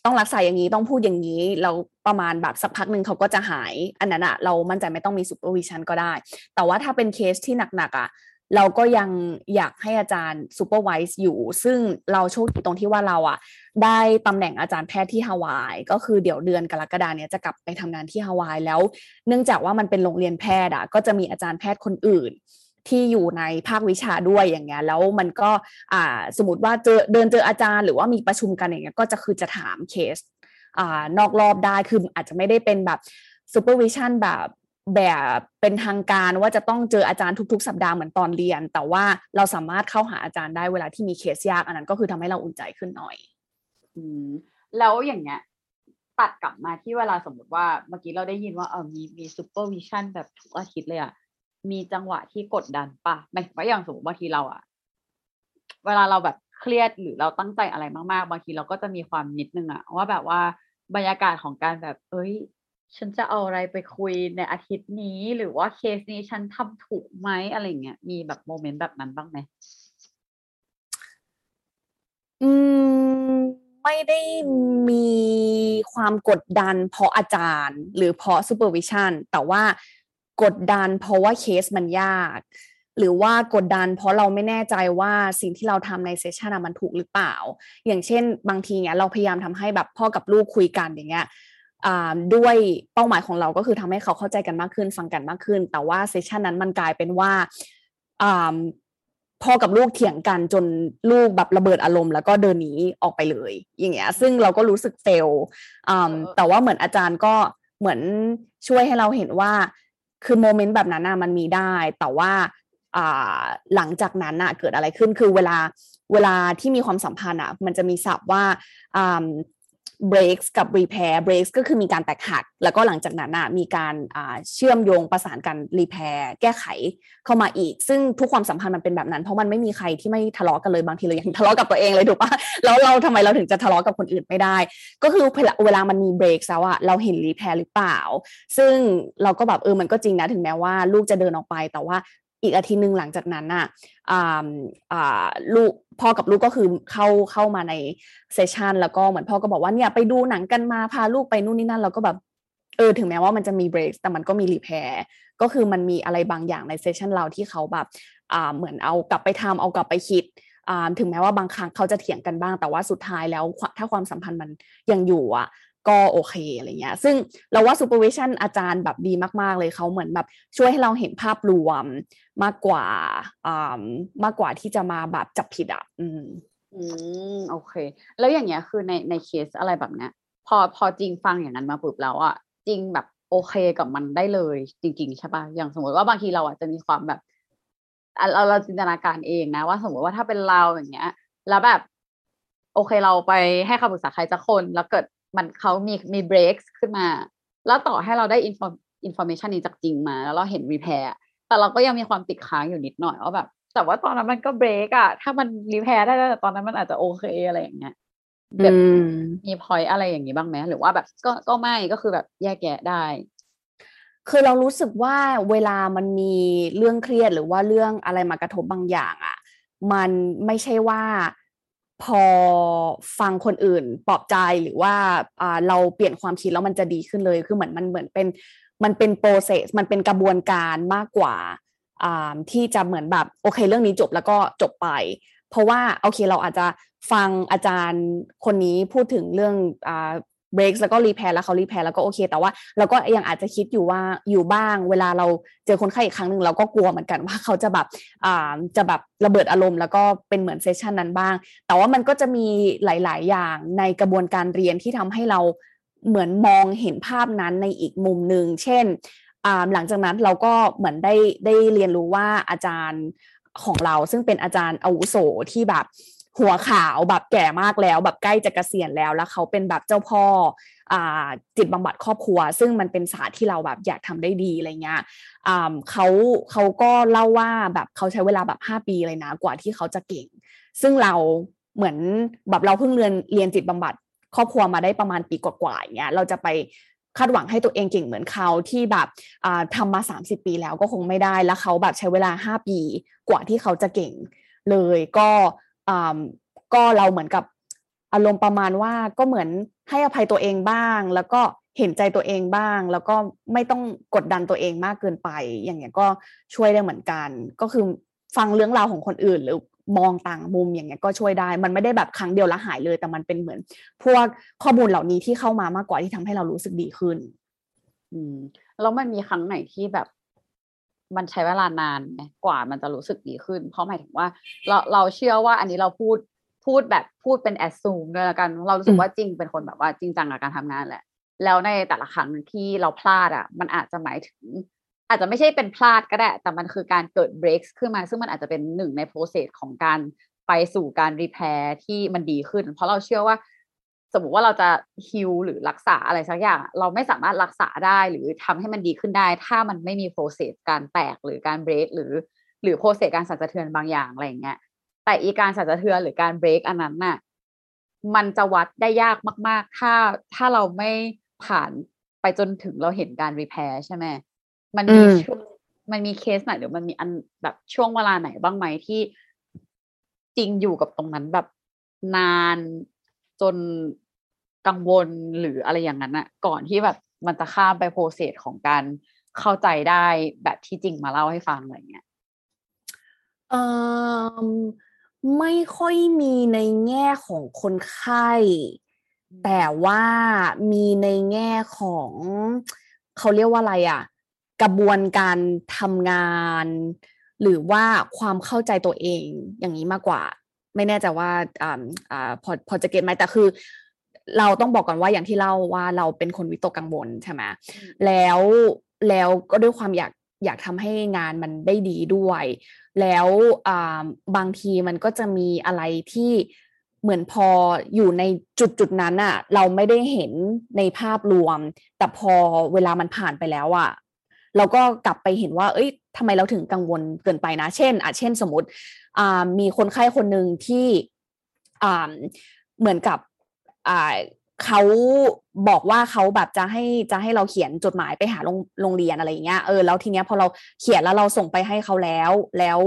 ต้องรักษาอย่างนี้ต้องพูดอย่างนี้เราประมาณแบบสักพักหนึ่งเขาก็จะหาย อันนั้นอะเรามั่นใจไม่ต้องมี supervision ก็ได้ แต่ว่าถ้าเป็นเคสที่หนักๆอะเราก็ยังอยากให้อาจารย์ supervise อยู่ ซึ่งเราโชคดีตรงที่ว่าเราอะได้ตำแหน่งอาจารย์แพทย์ที่ฮาวาย ก็คือเดี๋ยวเดือนกรกฎาเนี้ยจะกลับไปทำงานที่ฮาวายแล้ว เนื่องจากว่ามันเป็นโรงเรียนแพทย์อะก็จะมีอาจารย์แพทย์คนอื่น ที่อยู่ในภาควิชาด้วยอย่างเงี้ยแล้วมันก็อ่าสมมติว่าเจอเดินเจออาจารย์ หรือว่ามีประชุมกันอย่างเงี้ยก็จะคือจะถามเคสอ่านอกรอบได้คืออาจจะไม่ได้เป็นแบบ supervision แบบแบบเป็นทางการว่าจะต้องเจออาจารย์ทุก ๆ สัปดาห์เหมือนตอนเรียน แต่ว่าเราสามารถเข้าหาอาจารย์ได้เวลาที่มีเคสยากอันนั้นก็คือทำให้เราอุ่นใจขึ้นหน่อย อืมแล้วอย่างเงี้ยตัดกลับมาที่เวลาสมมติว่าเมื่อกี้เราได้ยินว่าเออมีมี supervision แบบทุกอาทิตย์เลยอะ มีจังหวะที่กดดันปะไม่ว่าอย่างสมมติบางทีเราอะเวลาเราแบบเครียดหรือเราตั้งใจอะไรมากๆ บางทีเราก็จะมีความนิดนึงอะว่าแบบว่าบรรยากาศของการแบบ เอ้ย ฉันจะเอาอะไรไปคุยในอาทิตย์นี้ หรือว่าเคสนี้ฉันทำถูกไหมอะไรเงี้ยมีแบบ moment แบบนั้นบ้างไหมอืมไม่ได้มีความกดดันเพราะอาจารย์ หรือเพราะ supervision แต่ว่า กดดันเพราะว่าเคสมันยาก หรือว่ากดดันเพราะเราไม่แน่ใจว่าสิ่งที่เราทำใน session มันถูกหรือเปล่า อย่างเช่น บางทีเนี่ยเราพยายามทำให้แบบพ่อกับลูกคุยกันอย่างเงี้ยด้วยเป้าหมายของเราก็คือทำให้เขาเข้าใจกันมากขึ้นฟังกันมากขึ้น แต่ว่า session นั้นมันกลายเป็นว่าพ่อกับลูกเถียงกันจนลูกแบบระเบิดอารมณ์แล้วก็เดินหนีออกไปเลย อย่างเงี้ย ซึ่งเราก็รู้สึกเฟลแต่ว่าเหมือนอาจารย์ก็เหมือนช่วยให้เราเห็นว่า คือโมเมนต์แบบนั้นน่ะมันมีได้ แต่ว่าหลังจากนั้นน่ะเกิดอะไรขึ้นคือเวลาเวลาที่มีความสัมพันธ์อะมันจะมีศัพท์ว่า breaks กับ repair breaks ก็คือมีการแตกหัก แล้วก็หลังจากนั้นนะมีการเชื่อมโยงประสานกัน repair แก้ไขเข้ามาอีก ซึ่งทุกความสัมพันธ์มันเป็นแบบนั้น เพราะมันไม่มีใครที่ไม่ทะเลาะกันเลยบางทีเรายังทะเลาะกับตัวเองเลยถูกปะแล้วเราทำไมเราถึงจะทะเลาะกับคนอื่นไม่ได้ ก็คือเวลามันมี break แล้วอะเราเห็น repair หรือเปล่า ซึ่งเราก็แบบเออมันก็จริงนะถึงแม้ว่าลูกจะเดินออกไป แต่ว่า อีกอาทิตย์หนึ่งหลังจากนั้นน่ะลูกพ่อกับลูกก็คือเข้าเข้ามาในเซสชันแล้วก็เหมือนพ่อก็บอกว่าเนี่ยไปดูหนังกันมาพาลูกไปนู่นนี่นั่นเราก็แบบเออถึงแม้ว่ามันจะมีเบรกแต่มันก็มี repair ก็คือมันมีอะไรบางอย่างใน session เราที่เขาแบบอ่าเหมือนเอากลับไปทำเอากลับไปคิดอ่าถึงแม้ว่าบางครั้งเขาจะเถียงกันบ้างแต่ว่าสุดท้ายแล้วถ้าความสัมพันธ์มันยังอยู่อะ ก็โอเคอะไรเงี้ย ซึ่งเราว่า supervision อาจารย์แบบดีมาก ๆ เลยเขาเหมือนแบบช่วยให้เราเห็นภาพรวมมากกว่าอ่ามากกว่าที่จะมาแบบจับผิดอะอืมอืมโอเค แล้วอย่างเงี้ยคือในในเคสอะไรแบบเนี้ย พอพอจริงฟังอย่างนั้นมาปุ๊บแล้วอะจริงแบบโอเคกับมันได้เลยจริงๆใช่ปะอย่างสมมติว่าบางทีเราอะจะมีความแบบเราเราจินตนาการเองนะว่าสมมติว่าถ้าเป็นเราอย่างเงี้ย แล้วแบบ โอเคเราไปให้คำปรึกษาใครสักคน แล้วเกิด มันเขามีมีเบรกขึ้นมา แล้วต่อให้เราได้ info information นี้จากจริงมา แล้วเราเห็น repair แต่เราก็ยังมีความติดค้างอยู่นิดหน่อยว่าแบบแต่ว่าตอนนั้นมันก็เบรกอะถ้ามันรีแพร์ได้แต่ตอนนั้นมันอาจจะโอเคอะไรอย่างเงี้ยแบบมีพอยอะไรอย่างนี้บ้างไหมหรือว่าแบบก็ก็ไม่ก็คือแบบแยกแยะได้ คือเรารู้สึกว่าเวลามันมีเรื่องเครียดหรือว่าเรื่องอะไรมากระทบบางอย่างอะ่ะ มันไม่ใช่ว่า พอฟังคนอื่นปลอบใจหรือว่าเราเปลี่ยนความคิดแล้วมันจะดีขึ้นเลย คือเหมือนมันเหมือนเป็นมันเป็น process มันเป็นกระบวนการมากกว่าที่จะเหมือนแบบโอเค เรื่องนี้จบแล้วก็จบไป เพราะว่าโอเคเราอาจจะฟังอาจารย์คนนี้พูดถึงเรื่อง เบรกแล้วก็ repair แล้วเขา repair แล้วก็โอเค แต่ว่าเราก็ยังอาจจะคิดอยู่ว่าอยู่บ้าง เวลาเราเจอคนไข้อีกครั้งหนึ่งเราก็กลัวเหมือนกันว่าเขาจะแบบอ่าจะแบบระเบิดอารมณ์ แล้วก็เป็นเหมือน session นั้นบ้าง แต่ว่ามันก็จะมีหลาย ๆ อย่างในกระบวนการเรียนที่ทำให้เราเหมือนมองเห็นภาพนั้นในอีกมุมหนึ่งเช่นหลังจากนั้นเราก็เหมือนได้ได้เรียนรู้ว่าอาจารย์ของเราซึ่งเป็นอาจารย์อาวุโสที่แบบ หัวขาวแบบแก่มากแล้ว แบบใกล้จะเกษียณแล้วแล้วเขาเป็นแบบเจ้าพ่ออ่าจิตบำบัดครอบครัว ซึ่งมันเป็นศาสตร์ที่เราแบบอยากทำได้ดีอะไรเงี้ยอ่าเขาเขาก็เล่าว่าแบบเขาใช้เวลาแบบห้าปีเลยนะกว่าที่เขาจะเก่ง ซึ่งเราเหมือนแบบเราเพิ่งเรียนเรียนจิตบำบัดครอบครัวมาได้ประมาณปีกว่าๆอย่างเงี้ยเราจะไปคาดหวังให้ตัวเองเก่งเหมือนเขาที่แบบทำมา 30 ปีแล้วก็คงไม่ได้แล้วเขาแบบใช้เวลา 5 ปีกว่าที่เขาจะเก่งเลยก็ ก็เราเหมือนกับอารมณ์ประมาณว่าก็เหมือนให้อภัยตัวเองบ้าง แล้วก็เห็นใจตัวเองบ้าง แล้วก็ไม่ต้องกดดันตัวเองมากเกินไป อย่างเงี้ยก็ช่วยได้เหมือนกัน ก็คือฟังเรื่องราวของคนอื่น หรือมองต่างมุมอย่างเงี้ยก็ช่วยได้ มันไม่ได้แบบครั้งเดียวล้วหายเลย แต่มันเป็นเหมือน พวกข้อมูลเหล่านี้ที่เข้ามามากกว่าที่ทำให้เรารู้สึกดีขึ้น อืมแล้วมันมีครั้งไหนที่แบบ มันใช้เวลานานไหมกว่ามันจะรู้สึกดีขึ้น เพราะหมายถึงว่า เราเราเชื่อว่าอันนี้เราพูดพูดแบบพูดเป็นแอดซูมด้วยละกัน เรารู้สึกว่าจริงเป็นคนแบบว่าจริงจังกับการทำงานแหละ แล้วในแต่ละครั้งที่เราพลาดอะ มันอาจจะหมายถึง อาจจะไม่ใช่เป็นพลาดก็ได้ แต่มันคือการเกิดเบรกขึ้นมา ซึ่งมันอาจจะเป็นหนึ่งใน process ของการไปสู่การ repair ที่มันดีขึ้น เพราะเราเชื่อว่า สมมติว่าเราจะ heal หรือรักษาอะไรสักอย่าง เราไม่สามารถรักษาได้หรือทำให้มันดีขึ้นได้ ถ้ามันไม่มี process การแตกหรือการเบรกหรือ หรือ process การสั่นสะเทือนบางอย่างอะไรอย่างเงี้ยแต่อีการสั่นสะเทือนหรือการเบรกอันนั้นน่ะมันจะวัดได้ยากมาก ๆ ถ้าถ้าเราไม่ผ่านไปจนถึงเราเห็นการ repair ใช่ไหมมันมีช่วงมันมีเคสไหนหรือมันมีอันแบบช่วงเวลาไหนบ้างไหมที่จริงอยู่กับตรงนั้นแบบนานจน กังวลหรืออะไรอย่างนั้นอะก่อนที่แบบมันจะข้ามไป process ของการเข้าใจได้แบบที่จริงมาเล่าให้ฟังอะไรเงี้ยเออไม่ค่อยมีในแง่ของคนไข้ แต่ว่ามีในแง่ของเขาเรียกว่าอะไรอะกระบวนการทำงาน หรือว่าความเข้าใจตัวเองอย่างนี้มากกว่า ไม่แน่ใจว่าอ่าอ่าพอพอจะเก็ตไหมแต่คือ เราต้องบอกก่อนว่าอย่างที่เล่าว่าเราเป็นคนวิตกกังวลใช่ไหมแล้วแล้วก็ด้วยความอยากอยากทำให้งานมันได้ดีด้วย แล้วบางทีมันก็จะมีอะไรที่เหมือนพออยู่ในจุดจุดนั้นอะเราไม่ได้เห็นในภาพรวม แต่พอเวลามันผ่านไปแล้วอะเราก็กลับไปเห็นว่า เอ้ยทำไมเราถึงกังวลเกินไปนะ เช่นอะเช่นสมมติมีคนไข้คนหนึ่งที่เหมือนกับ เขาบอกว่าเขาแบบจะให้จะให้เราเขียนจดหมายไปหาโรงโรงเรียนอะไรอย่างเงี้ยเออแล้วทีเนี้ยพอเราเขียนแล้วเราส่งไปให้เขาแล้ว แล้ว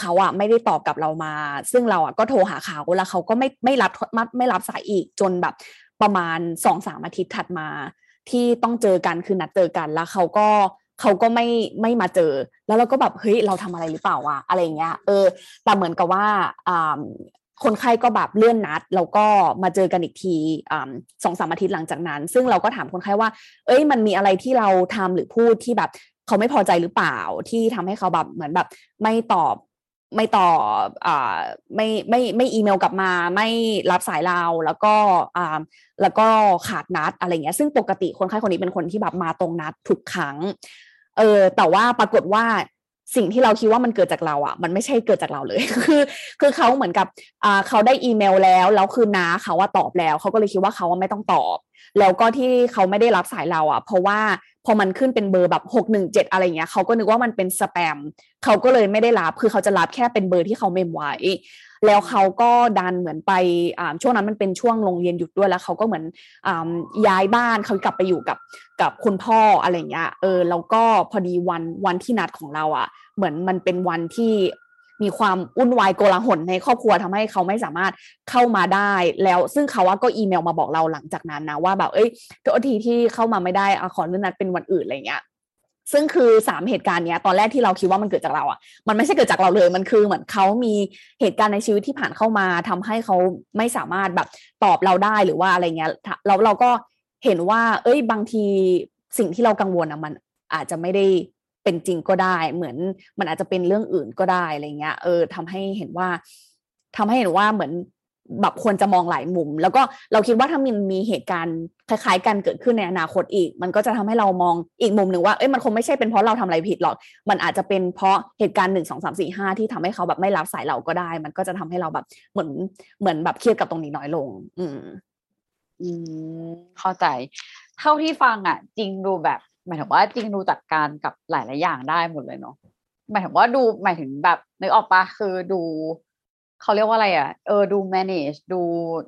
เขาอะไม่ได้ตอบกับเรามา ซึ่งเราอะก็โทรหาเขาแล้วเขาก็ไม่ไม่รับไม่รับสายอีกจนแบบประมาณสองสามอาทิตย์ถัดมา ที่ต้องเจอกันคือนัดเจอกันแล้วเขาก็เขาก็ไม่ไม่มาเจอ แล้วเราก็แบบเฮ้ยเราทำอะไรหรือเปล่าวะอะไรเงี้ยเออแต่เหมือนกับว่าอ่า คนไข้ก็แบบเลื่อนนัด แล้วก็มาเจอกันอีกทีสองสามอาทิตย์หลังจากนั้น ซึ่งเราก็ถามคนไข้ว่า เอ้ยมันมีอะไรที่เราทำหรือพูดที่แบบเขาไม่พอใจหรือเปล่าที่ทำให้เขาแบบเหมือนแบบไม่ตอบไม่ตอบอ่าไม่ไม่ไม่อีเมลกลับมาไม่รับสายเราแล้วก็อ่าแล้วก็ขาดนัดอะไรเงี้ยซึ่งปกติคนไข้คนนี้เป็นคนที่แบบมาตรงนัดทุกครั้งเออแต่ว่าปรากฏว่า สิ่งที่เราคิดว่ามันเกิดจากเราอะ มันไม่ใช่เกิดจากเราเลย คือ คือเขาเหมือนกับอ่าเขาได้อีเมลแล้วแล้วคือน้าเขาว่าตอบแล้ว เขาก็เลยคิดว่าเขาว่าไม่ต้องตอบ แล้วก็ที่เขาไม่ได้รับสายเราอะ เพราะว่าพอมันขึ้นเป็นเบอร์แบบหกหนึ่งเจ็ดอะไรเงี้ยเขาก็นึกว่ามันเป็นสแปมเขาก็เลยไม่ได้รับคือเขาจะรับแค่เป็นเบอร์ที่เขาเมมไว้ แล้วเขาก็ดันเหมือนไปช่วงนั้นมันเป็นช่วงโรงเรียนหยุดด้วยแล้วเขาก็เหมือนย้ายบ้านเขากลับไปอยู่กับกับคุณพ่ออะไรเงี้ยเออแล้วก็พอดีวันวันที่นัดของเราอะ่ะ เหมือนมันเป็นวันที่มีความวุ่นวายโกลาหลในครอบครัวทำให้เขาไม่สามารถเข้ามาได้ แล้วซึ่งเขาว่าก็อีเมลมาบอกเราหลังจากนั้นนะว่าแบบเอ้ยทุกทีที่เข้ามาไม่ได้อขอเลื่อนนัดเป็นวันอื่นอะไรเงี้ย ซึ่งคือสามเหตุการณ์เนี้ยตอนแรกที่เราคิดว่ามันเกิดจากเราอะ มันไม่ใช่เกิดจากเราเลยมันคือเหมือนเขามีเหตุการณ์ในชีวิตที่ผ่านเข้ามาทำให้เขาไม่สามารถแบบตอบเราได้หรือว่าอะไรเงี้ยเราเราก็เห็นว่า เอ้ยบางทีสิ่งที่เรากังวลอะมันอาจจะไม่ได้เป็นจริงก็ได้ เหมือนมันอาจจะเป็นเรื่องอื่นก็ได้อะไรเงี้ยเออทำให้เห็นว่าทำให้เห็นว่าเหมือน แบบควรจะมองหลายมุม แล้วก็เราคิดว่าถ้ามันมีเหตุการณ์คล้ายๆกันเกิดขึ้นในอนาคตอีก มันก็จะทำให้เรามองอีกมุมหนึ่งว่าเอ้ยมันคงไม่ใช่เป็นเพราะเราทำอะไรผิดหรอก มันอาจจะเป็นเพราะเหตุการณ์หนึ่งสองสามสี่ห้าที่ทำให้เขาแบบไม่รับสายเราก็ได้ มันก็จะทำให้เราแบบเหมือนเหมือนแบบเครียดกับตรงนี้น้อยลง อืม อืมเข้าใจ เท่าที่ฟังอะ จริงดูแบบหมายถึงว่าจริงดูจัดการกับหลาย ๆ อย่างได้หมดเลยเนาะหมายถึงว่าดูหมายถึงแบบนึกออกปะคือดู เขาเรียกว่าอะไรอะ เออดู manage ดู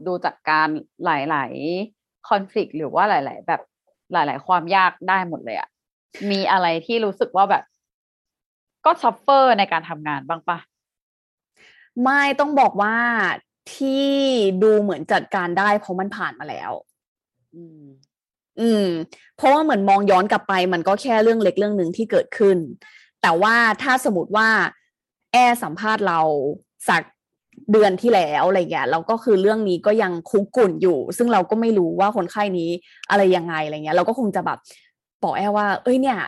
ดูจัดการหลายๆ conflict หรือว่าหลาย ๆ แบบหลาย ๆ ความยากได้หมดเลยอะ มีอะไรที่รู้สึกว่าแบบ ก็ suffer ในการทำงานบ้างปะไม่ต้องบอกว่าที่ดูเหมือนจัดการได้เพราะมันผ่านมาแล้ว อืมอืม เพราะว่าเหมือนมองย้อนกลับไป มันก็แค่เรื่องเล็กเรื่องหนึ่งที่เกิดขึ้น แต่ว่าถ้าสมมติว่า แอร์สัมภาษณ์เราสัก เดือนที่แล้วอะไรเงี้ยเราก็คือเรื่องนี้ก็ยังคุกรุ่นอยู่ ซึ่งเราก็ไม่รู้ว่าคนไข้นี้อะไรยังไงอะไรเงี้ย เราก็คงจะแบบบอกแอร์ว่า เอ้ยเนี่ย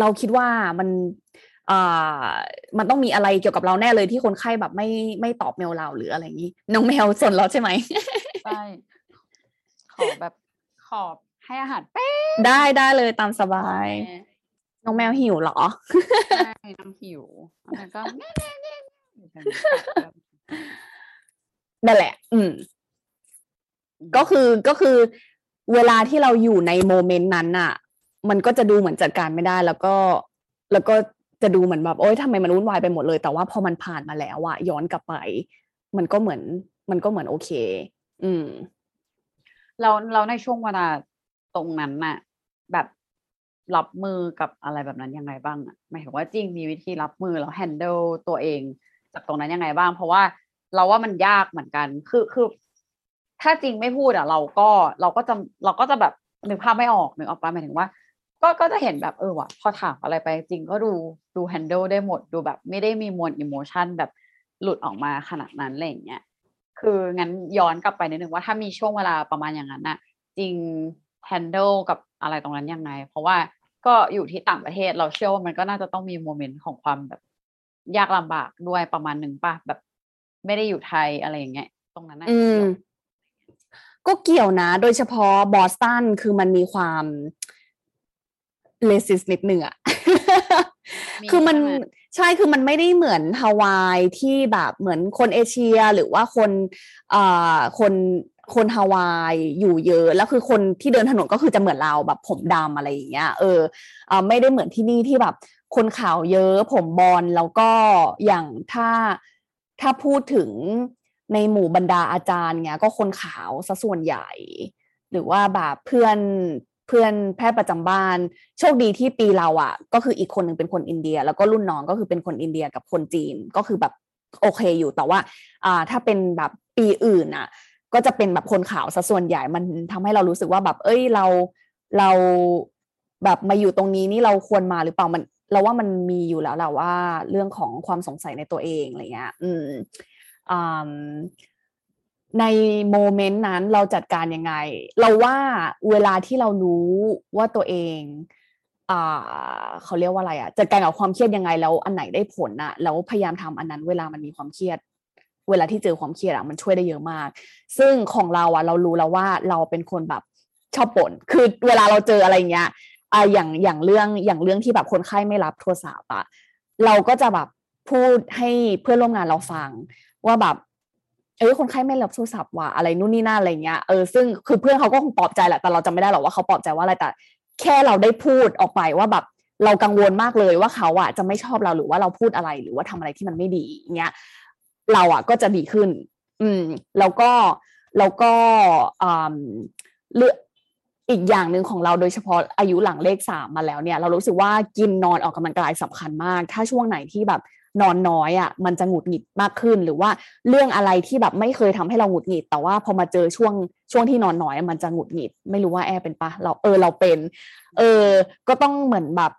เราคิดว่ามันอ่ามันต้องมีอะไรเกี่ยวกับเราแน่เลยที่คนไข้แบบไม่ไม่ตอบเมลเราหรืออะไรอย่างนี้ น้องแมวสนเราใช่ไหมใช่ขอแบบขอให้อาหารแป๊บได้ได้เลยตามสบายแม่น้องแมวหิวเหรอใช่น้ำหิวแล้วก็แม่แม่แม่แม่ นั่นแหละ อืม ก็คือก็คือเวลาที่เราอยู่ในโมเมนต์นั้นน่ะมันก็จะดูเหมือนจัดการไม่ได้ แล้วก็แล้วก็จะดูเหมือนแบบโอ๊ยทำไมมันวุ่นวายไปหมดเลย แต่ว่าพอมันผ่านมาแล้วอะย้อนกลับไป มันก็เหมือน มันก็เหมือนโอเค อืม เราเราในช่วงเวลาตรงนั้นน่ะ แบบรับมือกับอะไรแบบนั้นยังไงบ้างอะหมายถึงว่าจริงมีวิธีรับมือแล้ว handle ตัวเองจากตรงนั้นยังไงบ้าง เพราะว่า เราว่ามันยากเหมือนกัน คือคือ ถ้าจริงไม่พูดอะ เราก็เราก็จะเราก็จะแบบนึกภาพไม่ออกนึกออกปะหมายถึงว่า ก็ก็จะเห็นแบบเออว่ะพอถามอะไรไปจริงก็ดูดู handle ได้หมดดูแบบไม่ได้มีมวล emotion แบบหลุดออกมาขนาดนั้นอะไรอย่างเงี้ยคืองั้นย้อนกลับไปนิดนึงว่าถ้ามีช่วงเวลาประมาณอย่างนั้นน่ะ จริง handle กับอะไรตรงนั้นยังไง เพราะว่าก็อยู่ที่ต่างประเทศเราเชื่อว่ามันก็น่าจะต้องมีโมเมนต์ของความแบบยากลำบากด้วยประมาณหนึ่งป่ะแบบ ไม่ได้อยู่ไทยอะไรอย่างเงี้ยตรงนั้นน่ะอืมเกี่ยวก็เกี่ยวนะ โดยเฉพาะบอสตันคือมันมีความเลสิสนิดหนึ่งอะคือมันใช่ไหใช่คือมันไม่ได้เหมือนฮาวายที่แบบเหมือนคนเอเชียหรือว่าคนอ่าคนคนฮาวายอยู่เยอะแล้วคือคนที่เดินถนนก็คือจะเหมือนเราแบบผมดำอะไรอย่างเงี้ยเอออ่าไม่ได้เหมือนที่นี่ที่แบบ คนขาวเยอะผมบอลแล้วก็อย่างถ้า ถ้าพูดถึงในหมู่บรรดาอาจารย์เงี้ยก็คนขาวซะส่วนใหญ่ หรือว่าแบบเพื่อนเพื่อนแพทย์ประจำบ้าน โชคดีที่ปีเราอะ ก็คืออีกคนหนึ่งเป็นคนอินเดีย แล้วก็รุ่นน้องก็คือเป็นคนอินเดียกับคนจีนก็คือแบบโอเคอยู่แต่ว่า อ่าถ้าเป็นแบบปีอื่นอะ ก็จะเป็นแบบคนขาวซะส่วนใหญ่มันทำให้เรารู้สึกว่าแบบ เอ้ยเราเราแบบมาอยู่ตรงนี้นี่เราควรมาหรือเปล่ามัน เราว่ามันมีอยู่แล้วแหละว่าเรื่องของความสงสัยในตัวเองอะไรเงี้ยอืมอ่าในโมเมนต์นั้นเราจัดการยังไง เราว่าเวลาที่เรารู้ว่าตัวเองอ่าเขาเรียกว่าอะไรอะจัดการกับความเครียดยังไงแล้วอันไหนได้ผลอะแล้วพยายามทำอันนั้นเวลามันมีความเครียด เวลาที่เจอความเครียดอะมันช่วยได้เยอะมาก ซึ่งของเราอะเรารู้แล้วว่าเราเป็นคนแบบชอบบ่นคือเวลาเราเจออะไรเงี้ย อ่าอย่างอย่างเรื่องอย่างเรื่องที่แบบคนไข้ไม่รับโทรศัพท์อะเราก็จะแบบพูดให้เพื่อนร่วมงานเราฟัง ว่าแบบเอ้ยคนไข้ไม่รับโทรศัพท์ว่ะอะไรนู่นนี่นั่นอะไรเงี้ยเออซึ่งคือเพื่อนเขาก็คงปลอบใจแหละแต่เราจำไม่ได้หรอกว่าเขาปลอบใจว่าอะไรแต่ แค่เราได้พูดออกไปว่าแบบเรากังวลมากเลยว่าเขาอะจะไม่ชอบเราหรือว่าเราพูดอะไรหรือว่าทำอะไรที่มันไม่ดีเงี้ยเราอะก็จะดีขึ้น อืมแล้วก็แล้วก็อ่าเลือก อีกอย่างหนึ่งของเราโดยเฉพาะอายุหลังเลขสามมาแล้วเนี่ย เรารู้สึกว่ากินนอนออกกำลังกายสำคัญมาก ถ้าช่วงไหนที่แบบนอนน้อยอะมันจะหงุดหงิดมากขึ้น หรือว่าเรื่องอะไรที่แบบไม่เคยทำให้เราหงุดหงิด แต่ว่าพอมาเจอช่วงช่วงที่นอนน้อย มันจะหงุดหงิด ไม่รู้ว่าแอร์เป็นปะเราเออเราเป็น เออ ก็ต้องเหมือนแบบ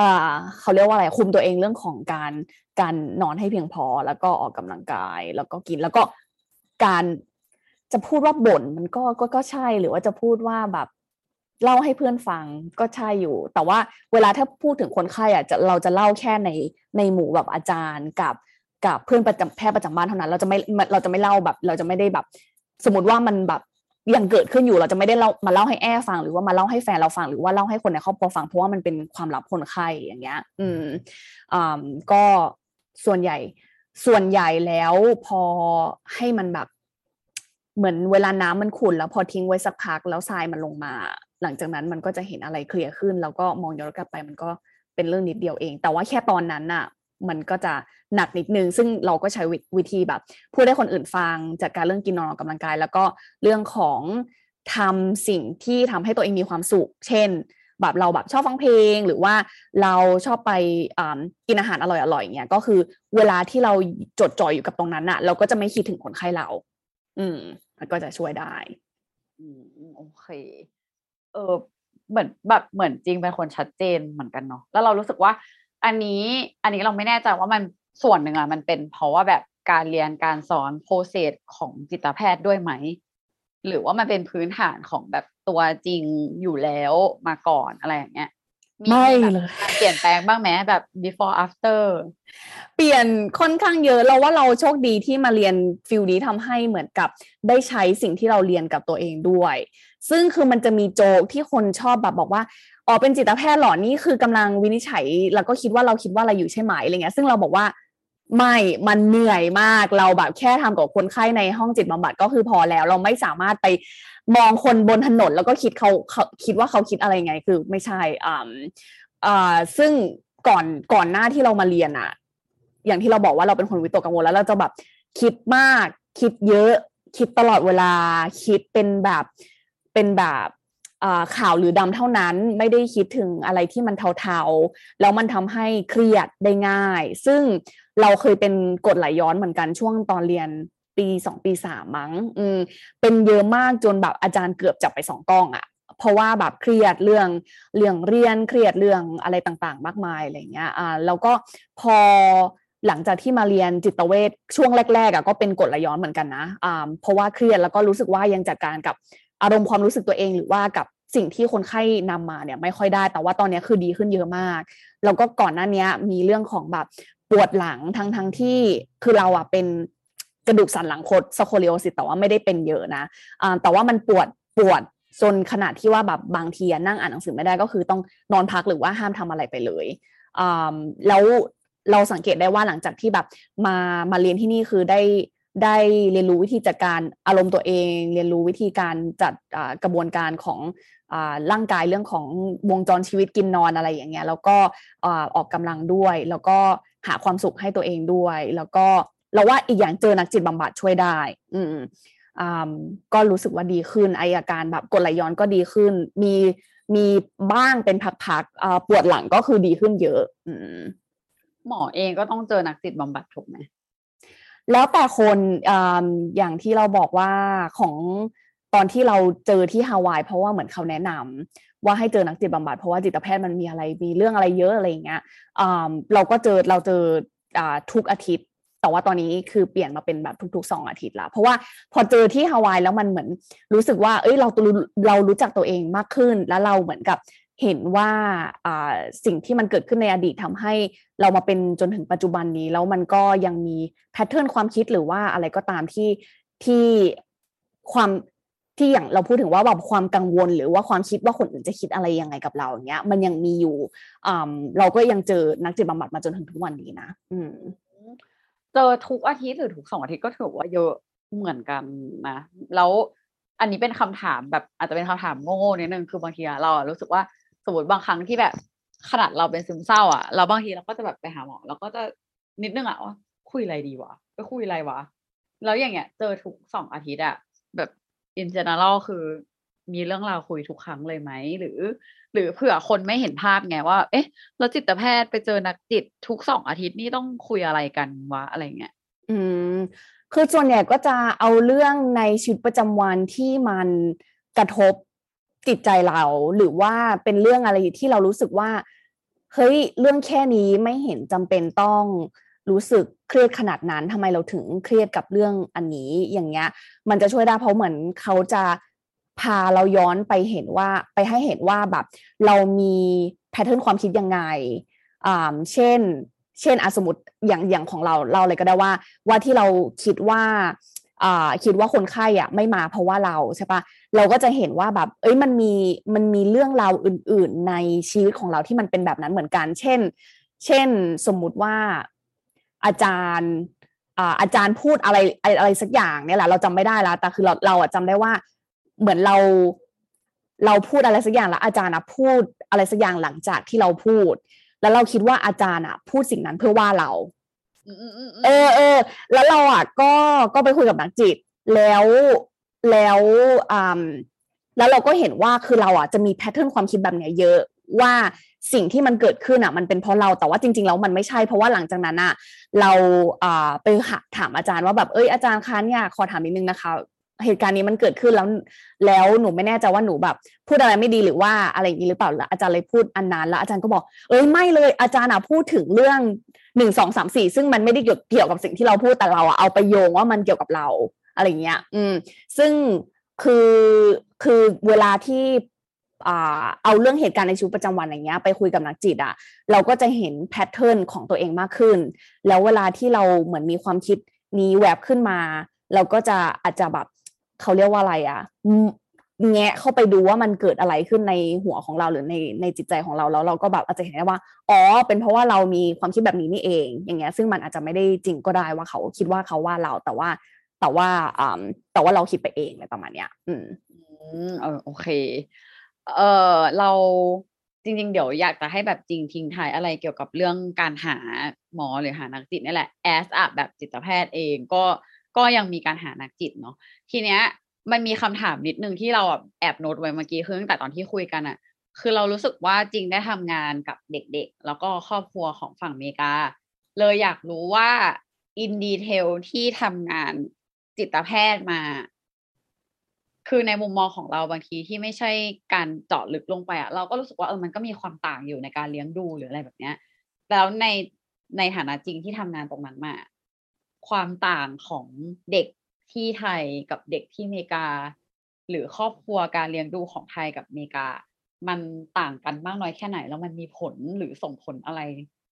อ่าเขาเรียกว่าอะไรคุมตัวเองเรื่องของการการนอนให้เพียงพอ แล้วก็ออกกำลังกาย แล้วก็กินแล้วก็การ จะพูดว่าบ่นมันก็ก็ก็ใช่หรือว่าจะพูดว่าแบบเล่าให้เพื่อนฟังก็ใช่อยู่ แต่ว่าเวลาถ้าพูดถึงคนไข้อะจะเราจะเล่าแค่ในในหมู่แบบอาจารย์กับกับเพื่อนประจำแพทย์ประจำบ้านเท่านั้น เราจะไม่เราจะไม่เล่าแบบ เราจะไม่ได้แบบ สมมติว่ามันแบบยังเกิดขึ้นอยู่เราจะไม่ได้เล่ามาเล่าให้แอ้ฟังหรือว่ามาเล่าให้แฟนเราฟังหรือว่าเล่าให้คนในครอบครัวฟังเพราะว่ามันเป็นความลับคนไข้อย่างเงี้ย อืมอ่าก็ส่วนใหญ่ ส่วนใหญ่แล้วพอให้มันแบบ เหมือนเวลาน้ำมันขุ่นแล้วพอทิ้งไว้สักพักแล้วทรายมันลงมา หลังจากนั้นมันก็จะเห็นอะไรเคลียร์ขึ้น แล้วก็มองย้อนกลับไปมันก็เป็นเรื่องนิดเดียวเอง แต่ว่าแค่ตอนนั้นน่ะ มันก็จะหนักนิดนึง ซึ่งเราก็ใช้วิธีแบบพูดให้คนอื่นฟังจัดการเรื่องกินนอนออกกำลังกาย แล้วก็เรื่องของทำสิ่งที่ทำให้ตัวเองมีความสุข เช่น แบบเราแบบชอบฟังเพลง หรือว่าเราชอบไปกินอาหารอร่อยๆอย่างเนี่ยก็คือเวลาที่เราจดจ่อยอยู่กับตรงนั้นอะเราก็จะไม่คิดถึงคนไข้เรา อืมมันก็จะช่วยได้ อืมโอเค เออเหมือนแบบเหมือนจริงเป็นคนชัดเจนเหมือนกันเนาะแล้วเรารู้สึกว่า อันนี้อันนี้เราไม่แน่ใจว่ามันส่วนหนึ่งอะมันเป็นเพราะว่าแบบการเรียนการสอนโปรเซสของจิตแพทย์ด้วยไหม หรือว่ามันเป็นพื้นฐานของแบบตัวจริงอยู่แล้วมาก่อนอะไรอย่างเงี้ย ไม่เลยเปลี่ยนแปลงบ้างไหมแบบ before after เปลี่ยนค่อนข้างเยอะเราว่าเราโชคดีที่มาเรียนฟิลนี้ทำให้เหมือนกับได้ใช้สิ่งที่เราเรียนกับตัวเองด้วย ซึ่งคือมันจะมีโจกที่คนชอบแบบบอกว่าอ๋อเป็นจิตแพทย์หรอนี่คือกำลังวินิจฉัย แล้วก็คิดว่าเราคิดว่าอะไรอยู่ใช่ไหมอะไรเงี้ยซึ่งเราบอกว่าไม่มันเหนื่อยมากเราแบบแค่ทำกับคนไข้ในห้องจิตบำบัดก็คือพอแล้ว เราไม่สามารถไป มองคนบนถนนแล้วก็คิดเขาเขาคิดว่าเขาคิดอะไรไง คือไม่ใช่อ่าอ่าซึ่งก่อนก่อนหน้าที่เรามาเรียนอะอย่างที่เราบอกว่าเราเป็นคนวิตกกังวลแล้วเราจะแบบคิดมาก คิดเยอะ คิดตลอดเวลา คิดเป็นแบบเป็นแบบข่าวหรือดำเท่านั้นไม่ได้คิดถึงอะไรที่มันเทาๆ แล้วมันทำให้เครียดได้ง่าย ซึ่งเราเคยเป็นกดไหลย้อนเหมือนกันช่วงตอนเรียน ปีสองปีสามมั้ง อืม เป็นเยอะมากจนแบบอาจารย์เกือบจับไปสองกล้องอะเพราะว่าแบบเครียดเรื่องเรื่องเรียนเครียดเรื่องอะไรต่างๆ มากมายอะไรเงี้ย อ่า แล้วก็พอหลังจากที่มาเรียนจิตเวชช่วงแรกๆอะก็เป็นกดไหลย้อนเหมือนกันนะอ่าเพราะว่าเครียดแล้วก็รู้สึกว่ายังจัดการกับอารมณ์ความรู้สึกตัวเองหรือว่ากับสิ่งที่คนไข้นำมาเนี่ยไม่ค่อยได้แต่ว่าตอนนี้คือดีขึ้นเยอะมากแล้วก็ก่อนหน้านี้มีเรื่องของแบบปวดหลังทั้งทั้งที่คือเราอะเป็น กระดูกสันหลังคดสโคลิโอซิสแต่ว่าไม่ได้เป็นเยอะนะอ่าแต่ว่ามันปวดปวดจนขนาดที่ว่าแบบบางทีนั่งอ่านหนังสือไม่ได้ก็คือต้องนอนพักหรือว่าห้ามทำอะไรไปเลยแล้วเราสังเกตได้ว่าหลังจากที่แบบมามาเรียนที่นี่คือได้ได้เรียนรู้วิธีจัดการอารมณ์ตัวเอง เรียนรู้วิธีการจัดกระบวนการของร่างกายเรื่องของวงจรชีวิตกินนอนอะไรอย่างเงี้ยแล้วก็ออกกำลังด้วย แล้วก็หาความสุขให้ตัวเองด้วย แล้วก็ เราว่าอีกอย่างเจอนักจิตบำบัดช่วยได้ อืมก็รู้สึกว่าดีขึ้นไออาการแบบกดไหลย้อนก็ดีขึ้น มีมีบ้างเป็นพักๆปวดหลังก็คือดีขึ้นเยอะ อืหมอเองก็ต้องเจอนักจิตบำบัดถูกไหมแล้วแต่คนอย่างที่เราบอกว่าของตอนที่เราเจอที่ฮาวายเพราะว่าเหมือนเขาแนะนำว่าให้เจอนักจิตบำบัดเพราะว่าจิตแพทย์มันมีอะไรมีเรื่องอะไรเยอะอะไรอย่างเงี้ยเราก็เจอเราเจอทุกอาทิตย์ แต่ว่าตอนนี้คือเปลี่ยนมาเป็นแบบทุกๆสองอาทิตย์ละเพราะว่าพอเจอที่ฮาวายแล้วมันเหมือนรู้สึกว่า เอ้ยเราเรารู้จักตัวเองมากขึ้น แล้วเราเหมือนกับเห็นว่าสิ่งที่มันเกิดขึ้นในอดีตทำให้เรามาเป็นจนถึงปัจจุบันนี้ แล้วมันก็ยังมีแพทเทิร์นความคิดหรือว่าอะไรก็ตามที่ที่ความที่อย่างเราพูดถึงว่าแบบความกังวล หรือว่าความคิดว่าคนอื่นจะคิดอะไรยังไงกับเราอย่างเงี้ย มันยังมีอยู่เราก็ยังเจอนักจิตบำบัดมาจนถึงทุกวันนี้นะ อืม เจอทุกอาทิตย์หรือทุกสองอาทิตย์ก็ถือว่าเยอะเหมือนกันนะแล้วอันนี้เป็นคำถามแบบอาจจะเป็นคำถามโง่ๆนิดนึงคือบางทีเรารู้สึกว่าสมมติบางครั้งที่แบบขนาดเราเป็นซึมเศร้าอะเราบางทีเราก็จะแบบไปหาหมอเราก็จะนิดนึงอะว่าคุยอะไรดีวะไปคุยอะไรวะแล้วอย่างเงี้ย เจอทุกสองอาทิตย์อะแบบ in general คือ มีเรื่องราวคุยทุกครั้งเลยไหมหรือ หรือเผื่อคนไม่เห็นภาพไงว่า เอ๊ะแล้วจิตแพทย์ไปเจอนักจิตทุกสองอาทิตย์นี่ต้องคุยอะไรกันวะอะไรเงี้ยอืม คือส่วนใหญ่ก็จะเอาเรื่องในชีวิตประจำวันที่มันกระทบจิตใจเรา หรือว่าเป็นเรื่องอะไรที่เรารู้สึกว่าเฮ้ยเรื่องแค่นี้ไม่เห็นจำเป็นต้องรู้สึกเครียดขนาดนั้นทำไมเราถึงเครียดกับเรื่องอันนี้อย่างเงี้ย มันจะช่วยได้เพราะเหมือนเขาจะ พาเราย้อนไปเห็นว่าไปให้เห็นว่าแบบเรามีแพทเทิร์นความคิดยังไงอ่าเช่น เช่นอสมมติอย่างอย่างของเราเราเลยก็ได้ว่าว่าที่เราคิดว่าอ่าคิดว่าคนไข้อะไม่มาเพราะว่าเราใช่ปะเราก็จะเห็นว่าแบบ เอ้ยมันมีมันมีเรื่องราวอื่น ๆ ในชีวิตของเราที่มันเป็นแบบนั้นเหมือนกัน เช่น เช่นสมมุติว่าอาจารย์อาจารย์พูดอะไรอะไรสักอย่างเนี่ยแหละเราจำไม่ได้แล้วแต่คือเราเราอะจำได้ว่า เหมือนเราเราพูดอะไรสักอย่างแล้วอาจารย์อะพูดอะไรสักอย่างหลังจากที่เราพูด แล้วเราคิดว่าอาจารย์อะพูดสิ่งนั้นเพื่อว่าเราเออเออแล้วเราอะก็ก็ไปคุยกับนักจิต แล้วแล้วอ่าแล้วเราก็เห็นว่าคือเราอะจะมีแพทเทิร์นความคิดแบบเนี้ยเยอะว่าสิ่งที่มันเกิดขึ้นอะ มันเป็นเพราะเราแต่ว่าจริงๆแล้วมันไม่ใช่เพราะว่าหลังจากนั้นอะ เราอ่าไปถามอาจารย์ว่าแบบเอ้ยอาจารย์คะเนี่ยขอถามนิดนึงนะคะ เหตุการณ์นี้มันเกิดขึ้นแล้วแล้วหนูไม่แน่ใจว่าหนูแบบ พูดอะไรไม่ดีหรือว่าอะไรอย่างนี้หรือเปล่าแล้วอาจารย์เลยพูดอันนั้นแล้วอาจารย์ก็บอก เอ้ยไม่เลย อาจารย์อะพูดถึงเรื่องหนึ่งสองสามสี่ซึ่งมันไม่ได้เกี่ยวกับสิ่งที่เราพูดแต่เราอะเอาไปโยงว่ามันเกี่ยวกับเราอะไรเงี้ย อืม ซึ่งคือคือเวลาที่อ่าเอาเรื่องเหตุการณ์ในชีวิตประจำวันอย่างเงี้ยไปคุยกับนักจิตอะเราก็จะเห็นแพทเทิร์นของตัวเองมากขึ้น แล้วเวลาที่เราเหมือนมีความคิดนี้แวบขึ้นมา เราก็จะอาจจะแบบ เขาเรียกว่าอะไรอะแงะเข้าไปดูว่ามันเกิดอะไรขึ้นในหัวของเราหรือในในจิตใจของเราแล้วเราก็แบบอาจจะเห็นได้ว่าอ๋อเป็นเพราะว่าเรามีความคิดแบบนี้นี่เอง อย่างเงี้ยซึ่งมันอาจจะไม่ได้จริงก็ได้ว่าเขาคิดว่าเขาว่าเราแต่ว่าแต่ว่าอ่าแต่ว่าเราคิดไปเองอะไรประมาณเนี้ย อืมเออโอเค เออเราจริง ๆ เดี๋ยวอยากจะให้แบบจริงทิ้งท้ายอะไรเกี่ยวกับเรื่องการหาหมอหรือหานักจิตนี่แหละแอสอะแบบจิตแพทย์เองก็ ก็ยังมีการหานักจิตเนาะทีเนี้ยมันมีคำถามนิดนึงที่เราแอบโน้ตไว้เมื่อกี้คือตั้งแต่ตอนที่คุยกันอะคือเรารู้สึกว่าจริงได้ทำงานกับเด็กๆ แล้วก็ครอบครัวของฝั่งอเมริกา เลยอยากรู้ว่าอินดีเทลที่ทำงานจิตแพทย์มา คือในมุมมองของเราบางทีที่ไม่ใช่การเจาะลึกลงไปอะเราก็รู้สึกว่าเออมันก็มีความต่างอยู่ในการเลี้ยงดูหรืออะไรแบบเนี้ยแล้วในในฐานะจริงที่ทำงานตรงนั้นมา ความต่างของเด็กที่ไทยกับเด็กที่อเมริกา หรือครอบครัวการเลี้ยงดูของไทยกับอเมริกา มันต่างกันมากน้อยแค่ไหน แล้วมันมีผลหรือส่งผลอะไร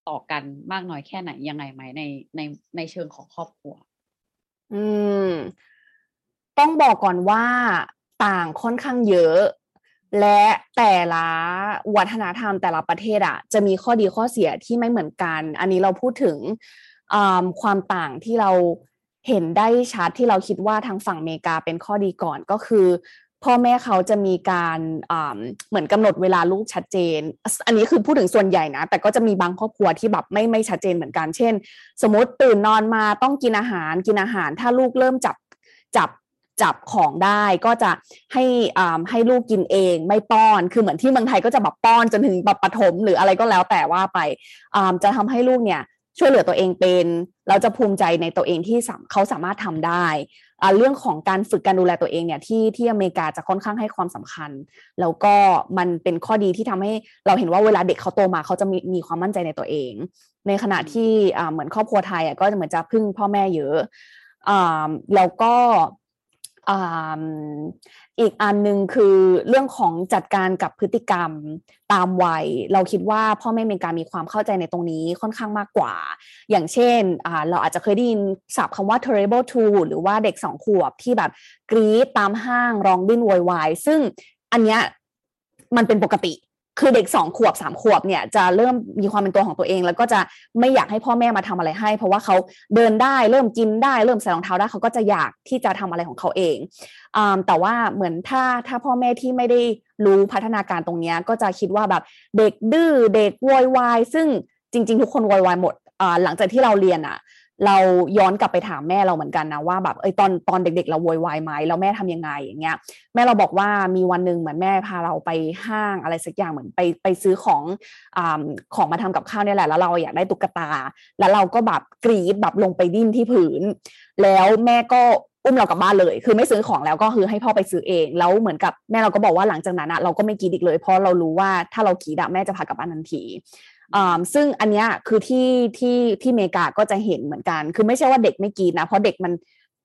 ต่อกันมากน้อยแค่ไหนยังไงไหมในในในเชิงของครอบครัว อืม ต้องบอกก่อนว่าต่างค่อนข้างเยอะ และแต่ละวัฒนธรรมแต่ละประเทศอะจะมีข้อดีข้อเสียที่ไม่เหมือนกัน อันนี้เราพูดถึง ความต่างที่เราเห็นได้ชัดที่เราคิดว่าทางฝั่งอเมริกาเป็นข้อดีก่อนก็คือ พ่อแม่เขาจะมีการเหมือนกำหนดเวลาลูกชัดเจน อันนี้คือพูดถึงส่วนใหญ่นะ แต่ก็จะมีบางครอบครัวที่แบบไม่ไม่ชัดเจนเหมือนกัน เช่น สมมติตื่นนอนมาต้องกินอาหารกินอาหาร ถ้าลูกเริ่มจับจับจับของได้ก็จะให้ให้ลูกกินเองไม่ป้อน คือเหมือนที่เมืองไทยก็จะแบบป้อนจนถึงแบบปฐมหรืออะไรก็แล้วแต่ว่าไปจะทำให้ลูกเนี่ย ช่วยเหลือตัวเองเป็น เราจะภูมิใจในตัวเองที่เขาสามารถทำได้ เรื่องของการฝึกการดูแลตัวเองเนี่ยที่ที่อเมริกาจะค่อนข้างให้ความสำคัญ แล้วก็มันเป็นข้อดีที่ทำให้เราเห็นว่าเวลาเด็กเขาโตมาเขาจะมีมีความมั่นใจในตัวเอง ในขณะที่เหมือนครอบครัวไทยก็จะเหมือนจะพึ่งพ่อแม่เยอะแล้วก็ อีกอันหนึ่งคือเรื่องของจัดการกับพฤติกรรมตามวัย เราคิดว่าพ่อแม่เมกามีความเข้าใจในตรงนี้ค่อนข้างมากกว่า อย่างเช่นเราอาจจะเคยได้ยินศัพท์คำว่า terrible two หรือว่าเด็กสองขวบที่แบบกรี๊ดตามห้างร้องดิ้นวอยวายซึ่งอันเนี้ยมันเป็นปกติ คือเด็กสองขวบสามขวบเนี่ยจะเริ่มมีความเป็นตัวของตัวเอง แล้วก็จะไม่อยากให้พ่อแม่มาทำอะไรให้ เพราะว่าเขาเดินได้เริ่มกินได้เริ่มใส่รองเท้าได้เขาก็จะอยากที่จะทำอะไรของเขาเองอแต่ว่าเหมือนถ้าถ้าพ่อแม่ที่ไม่ได้รู้พัฒนาการตรงนี้ก็จะคิดว่าแบบเด็กดื้อเด็กวอยวายซึ่งจริง ๆ ทุกคนวอยวายหมดหลังจากที่เราเรียนอะ เราย้อนกลับไปถามแม่เราเหมือนกันนะว่าแบบเอ้ยตอนตอนเด็ก ๆ เราโวยวายไหมแล้วแม่ทำยังไงอย่างเงี้ยแม่เราบอกว่ามีวันหนึ่งเหมือนแม่พาเราไปห้างอะไรสักอย่างเหมือนไปไปซื้อของอของมาทำกับข้าวเนี่ยแหละแล้วเราอยากได้ตุ๊กตา แล้วเราก็แบบกรีดแบบลงไปดิ้นที่ผืน แล้วแม่ก็อุ้มเรากลับบ้านเลย คือไม่ซื้อของแล้วก็คือให้พ่อไปซื้อเองแล้วเหมือนกับแม่เราก็บอกว่าหลังจากนั้นอะเราก็ไม่กีดอีกเลยเพราะเรารู้ว่าถ้าเรากีดะแม่จะพากลับบ้านทันที ซึ่งอันเนี้ยคือที่ที่ที่เมกาก็จะเห็นเหมือนกัน คือไม่ใช่ว่าเด็กไม่กรีดนะ เพราะเด็กมัน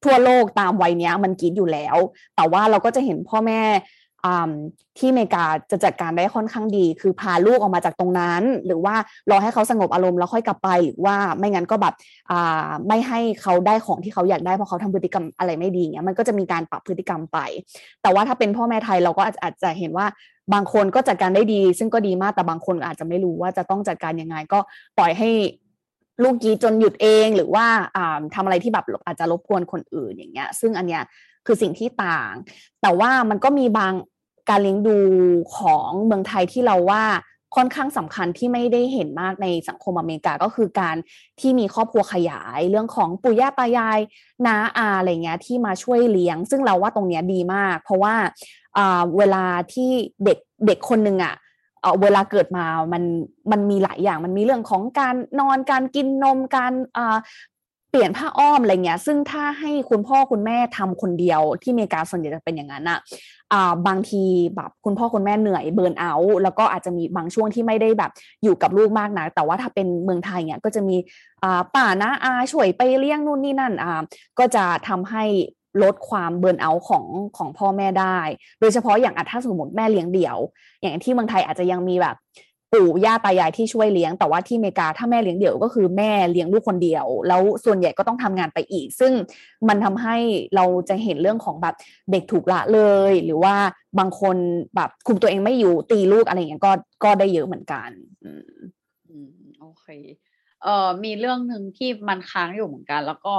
ทั่วโลกตามวัยเนี้ยมันกรีดอยู่แล้ว แต่ว่าเราก็จะเห็นพ่อแม่ที่อเมริกาจะจัดการได้ค่อนข้างดี คือพาลูกออกมาจากตรงนั้น หรือว่ารอให้เขาสงบอารมณ์แล้วค่อยกลับไป หรือว่าไม่งั้นก็แบบไม่ให้เขาได้ของที่เขาอยากได้เพราะเขาทำพฤติกรรมอะไรไม่ดีเงี้ยมันก็จะมีการปรับพฤติกรรมไป แต่ว่าถ้าเป็นพ่อแม่ไทยเราก็อาจจะเห็นว่า บางคนก็จัดการได้ดี ซึ่งก็ดีมากแต่บางคนอาจจะไม่รู้ว่าจะต้องจัดการยังไง ก็ปล่อยให้ลูกกีจนหยุดเองหรือว่าทำอะไรที่แบบอาจจะรบกวนคนอื่นอย่างเงี้ย ซึ่งอันเนี้ยคือสิ่งที่ต่าง แต่ว่ามันก็มีบางการเลี้ยงดูของเมืองไทยที่เราว่า ค่อนข้างสำคัญที่ไม่ได้เห็นมากในสังคมอเมริกาก็คือการที่มีครอบครัวขยายเรื่องของปู่ย่าตายายน้าอาอะไรเงี้ยที่มาช่วยเลี้ยง ซึ่งเราว่าตรงเนี้ยดีมาก เพราะว่าเวลาที่เด็กเด็กคนหนึ่งอะ่ะเวลาเกิดมา มัน มันมีหลายอย่าง มันมีเรื่องของการนอน การกินนม การ เปลี่ยนผ้าอ้อมอะไรเงี้ย ซึ่งถ้าให้คุณพ่อคุณแม่ทำคนเดียวที่อเมริกาส่วนใหญ่จะเป็นอย่างนั้นอะอ่าบางทีแบบคุณพ่อคุณแม่เหนื่อยเบิร์นเอาท์แล้วก็อาจจะมีบางช่วงที่ไม่ได้แบบอยู่กับลูกมากนะแต่ว่าถ้าเป็นเมืองไทยเนี่ยก็จะมีอ่าป่านะอาช่วยไปเลี้ยงนู่นนี่นั่นอ่าก็จะทำให้ลดความเบิร์นเอาท์ของของพ่อแม่ได้ โดยเฉพาะอย่างถ้าสมมติแม่เลี้ยงเดี่ยว อย่างที่เมืองไทยอาจจะยังมีแบบ ปู่ย่าตายายที่ช่วยเลี้ยง แต่ว่าที่อเมริกาถ้าแม่เลี้ยงเดี่ยวก็คือแม่เลี้ยงลูกคนเดียว แล้วส่วนใหญ่ก็ต้องทำงานไปอีก ซึ่งมันทำให้เราจะเห็นเรื่องของแบบเด็กถูกละเลย หรือว่าบางคนแบบคุมตัวเองไม่อยู่ตีลูกอะไรอย่างเงี้ยก็ก็ได้เยอะเหมือนกัน อืมโอเคเอ่อมีเรื่องหนึ่งที่มันค้างอยู่เหมือนกัน แล้วก็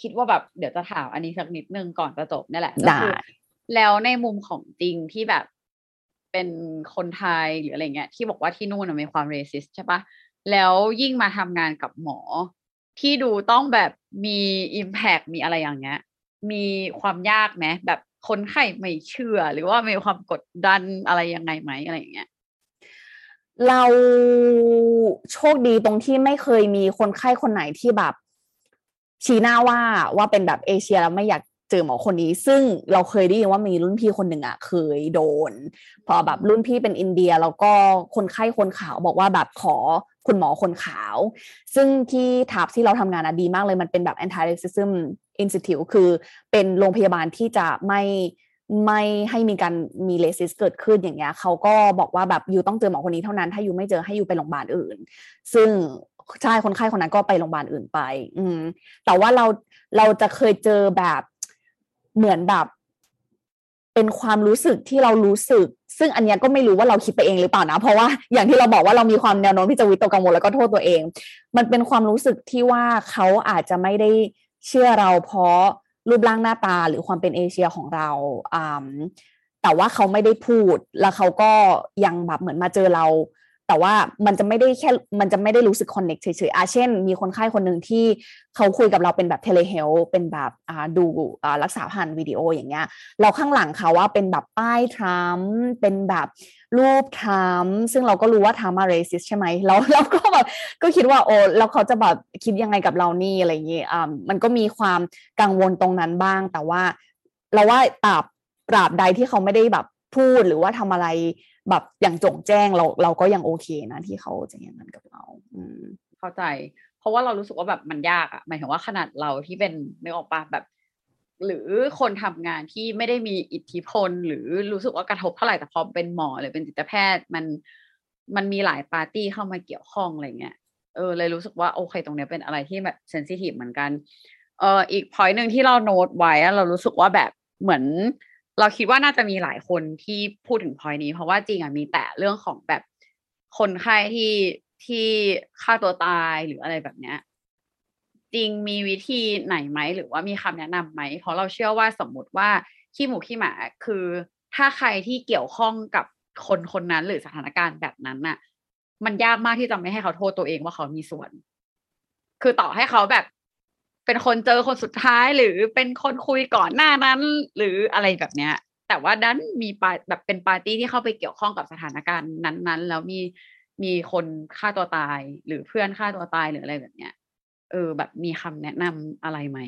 คิดว่าแบบเดี๋ยวจะถามอันนี้สักนิดนึงก่อนจะจบนี่แหละก็คือแล้วในมุมของจริงที่แบบ เป็นคนไทยหรืออะไรเงี้ยที่บอกว่าที่นู่นมีความเรสิสใช่ปะแล้วยิ่งมาทำงานกับหมอ ที่ดูต้องแบบมีอิมแพกมีอะไรอย่างเงี้ย มีความยากไหมแบบคนไข้ไม่เชื่อ หรือว่ามีความกดดันอะไรยังไงไหมอะไรอย่างเงี้ยเราโชคดีตรงที่ไม่เคยมีคนไข้คนไหนที่แบบชี้หน้าว่าว่าเป็นแบบเอเชียแล้วไม่อยาก เจอหมอคนนี้ ซึ่งเราเคยได้ยินว่ามีรุ่นพี่คนหนึ่งอะเคยโดน พอแบบรุ่นพี่เป็นอินเดียแล้วก็คนไข้คนขาวบอกว่าแบบขอคุณหมอคนขาว ซึ่งที่ทับที่เราทำงานอะดีมากเลยมันเป็นแบบ anti racism institute คือเป็นโรงพยาบาลที่จะไม่ไม่ให้มีการมีเลสิสเกิดขึ้นอย่างเงี้ยเขาก็บอกว่าแบบอยู่ต้องเจอหมอคนนี้เท่านั้น ถ้าอยู่ไม่เจอให้อยู่ไปโรงพยาบาลอื่น ซึ่งใช่คนไข้คนนั้นก็ไปโรงพยาบาลอื่นไป อืมแต่ว่าเราเราจะเคยเจอแบบ เหมือนแบบ เป็นความรู้สึกที่เรารู้สึก ซึ่งอันนี้ก็ไม่รู้ว่าเราคิดไปเองหรือเปล่านะ เพราะว่าอย่างที่เราบอกว่าเรามีความแนวโน้มที่จะวิตกกังวลแล้วก็โทษตัวเอง มันเป็นความรู้สึกที่ว่าเขาอาจจะไม่ได้เชื่อเราเพราะรูปร่างหน้าตาหรือความเป็นเอเชียของเราอ่าแต่ว่าเขาไม่ได้พูด แล้วเขาก็ยังแบบเหมือนมาเจอเรา แต่ว่ามันจะไม่ได้แค่มันจะไม่ได้รู้สึก connect เฉยๆอาเช่น มีคนไข้คนหนึ่งที่เขาคุยกับเราเป็นแบบ telehealth เป็นแบบอ่าดูอ่ารักษาผ่านวิดีโออย่างเงี้ย เราข้างหลังเขาว่าเป็นแบบป้ายทรัมป์เป็นแบบรูปทรัมป์ซึ่งเราก็รู้ว่าทรัมป์มา racist ใช่ไหมแล้วเราก็แบบก็คิดว่าโอ้แล้วเขาจะแบบคิดยังไงกับเรานี่อะไรอย่างเงี้ยอ่ามันก็มีความกังวลตรงนั้นบ้าง แต่ว่าเราว่าตราบตราบใดที่เขาไม่ได้แบบพูดหรือว่าทำอะไร แบบอย่างจงแจ้งเราเราก็ยังโอเคนะที่เขาจะอย่างนั้นกับเรา อืมเข้าใจ เพราะว่าเรารู้สึกว่าแบบมันยากอะหมายถึงว่าขนาดเราที่เป็นไม่ออกปะแบบ หรือคนทำงานที่ไม่ได้มีอิทธิพล หรือรู้สึกว่ากระทบเท่าไหร่แต่พอเป็นหมอหรือเป็นจิตแพทย์มันมันมีหลายปาร์ตี้เข้ามาเกี่ยวข้องอะไรเงี้ยเออเลยรู้สึกว่าโอเคตรงเนี้ยเป็นอะไรที่แบบเซนซิทีฟเหมือนกันเอออีกพอยหนึ่งที่เราโน้ตไว้เรารู้สึกว่าแบบเหมือน เราคิดว่าน่าจะมีหลายคนที่พูดถึงพอยนี้ เพราะว่าจริงอะมีแต่เรื่องของแบบคนไข้ที่ที่ฆ่าตัวตายหรืออะไรแบบเนี้ยจริงมีวิธีไหนไหมหรือว่ามีคำแนะนำไหม เพราะเราเชื่อว่าสมมติว่าขี้หมูขี้หมาคือถ้าใครที่เกี่ยวข้องกับคนคนนั้นหรือสถานการณ์แบบนั้นน่ะ มันยากมากที่จะไม่ให้เขาโทษตัวเองว่าเขามีส่วน คือต่อให้เขาแบบ เป็นคนเจอคนสุดท้ายหรือเป็นคนคุยก่อนหน้านั้น หรืออะไรแบบเนี้ย แต่ว่าดันมีปาแบบเป็นปาร์ตี้ที่เข้าไปเกี่ยวข้องกับสถานการณ์นั้นๆ แล้วมีมีคนฆ่าตัวตาย หรือเพื่อนฆ่าตัวตายหรืออะไรแบบเนี้ย เออ แบบมีคำแนะนำอะไรไหม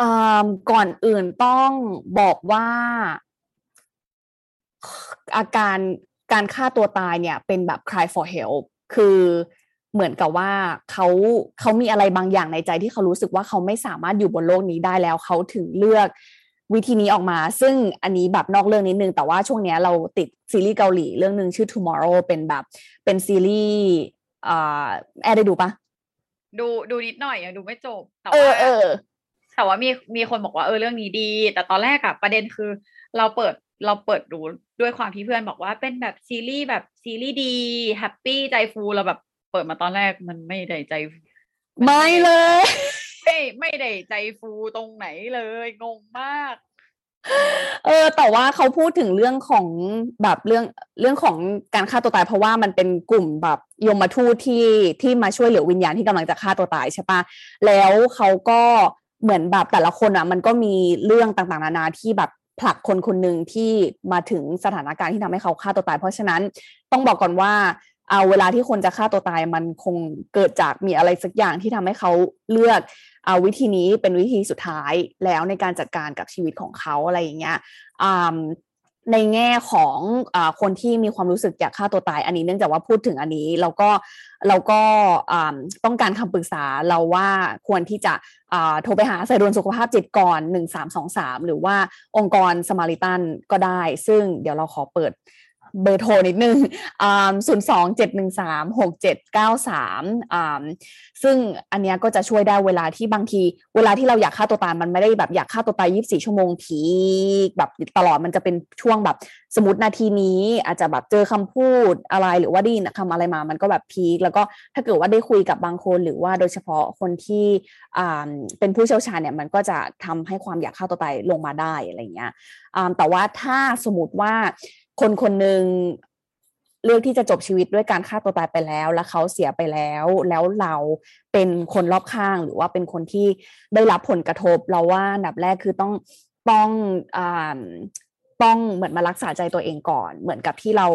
อ่าก่อนอื่นต้องบอกว่าอาการการฆ่าตัวตายเนี่ยเป็นแบบ cry for help คือ เหมือนกับว่าเขาเขามีอะไรบางอย่างในใจที่เขารู้สึกว่าเขาไม่สามารถอยู่บนโลกนี้ได้แล้วเขาถึงเลือกวิธีนี้ออกมา ซึ่งอันนี้แบบนอกเรื่องนิดนึง แต่ว่าช่วงเนี้ยเราติดซีรีส์เกาหลีเรื่องหนึ่งชื่อ tomorrow เป็นแบบเป็นซีรีส์อ่าแอร์ได้ดูปะดูดูนิดหน่อยยังดูไม่จบแต่เออว่าเออแต่ว่ามีมีคนบอกว่าเออเรื่องนี้ดี แต่ตอนแรกอะประเด็นคือ เราเปิดเราเปิดดูด้วยความที่เพื่อนบอกว่าเป็นแบบซีรีส์แบบซีรีส์ดีแฮปปี้ใจฟูเราแบบ เปิดมาตอนแรกมันไม่ได้ใจ ไม่เลย ไม่ไม่ได้ใจฟูตรงไหนเลยงงมาก เออ แต่ว่าเขาพูดถึงเรื่องของแบบเรื่องเรื่องของการฆ่าตัวตาย เพราะว่ามันเป็นกลุ่มแบบยมทูตที่ที่มาช่วยเหลือวิญญาณที่กำลังจะฆ่าตัวตายใช่ปะแล้วเขาก็เหมือนแบบแต่ละคนอะ มันก็มีเรื่องต่างๆ นานาที่แบบผลักคนคนหนึ่งที่มาถึงสถานการณ์ที่ทำให้เขาฆ่าตัวตาย เพราะฉะนั้นต้องบอกก่อนว่า เอาเวลาที่คนจะฆ่าตัวตายมันคงเกิดจากมีอะไรสักอย่างที่ทำให้เขาเลือกเอาวิธีนี้เป็นวิธีสุดท้ายแล้วในการจัดการกับชีวิตของเขาอะไรอย่างเงี้ยอ่าในแง่ของอคนที่มีความรู้สึกอยากฆ่าตัวตาย อันนี้เนื่องจากว่าพูดถึงอันนี้เราก็เราก็ต้องการคำปรึกษาเราว่าควรที่จะโทรไปหาสายด่วนสุขภาพจิตก่อน 1323 หรือว่าองค์กรสมาริตันก็ได้ ซึ่งเดี๋ยวเราขอเปิด เบอร์โทรนิดนึงศูนย์สองเจ็ดหนึ่งสามหกเจ็ดเก้าสามซึ่งอันเนี้ยก็จะช่วยได้เวลาที่บางที เวลาที่เราอยากฆ่าตัวตายมันไม่ได้แบบอยากฆ่าตัวตายยีิบสี่ชั่วโมงทีแบบตลอดมันจะเป็นช่วงแบบสมมตินาทีนี้ อาจจะแบบเจอคำพูดอะไรหรือว่าได้ยินคำอะไรมา มันก็แบบพีคแล้วก็ถ้าเกิดว่าได้คุยกับบางคนหรือว่าโดยเฉพาะคนที่เป็นผู้เชี่ยวชาญเนี่ยมันก็จะทำให้ความอยากฆ่าตัวตายลงมาได้อะไรเงี้ยแต่ว่าถ้าสมมติว่า คนคนหนึ่งเลือกที่จะจบชีวิตด้วยการฆ่าตัวตายไปแล้ว แล้วเขาเสียไปแล้ว แล้วเราเป็นคนรอบข้างหรือว่าเป็นคนที่ได้รับผลกระทบ เราว่าอันดับแรกคือต้องต้องอ่าต้องเหมือนมารักษาใจตัวเองก่อน เหมือนกับที่เรา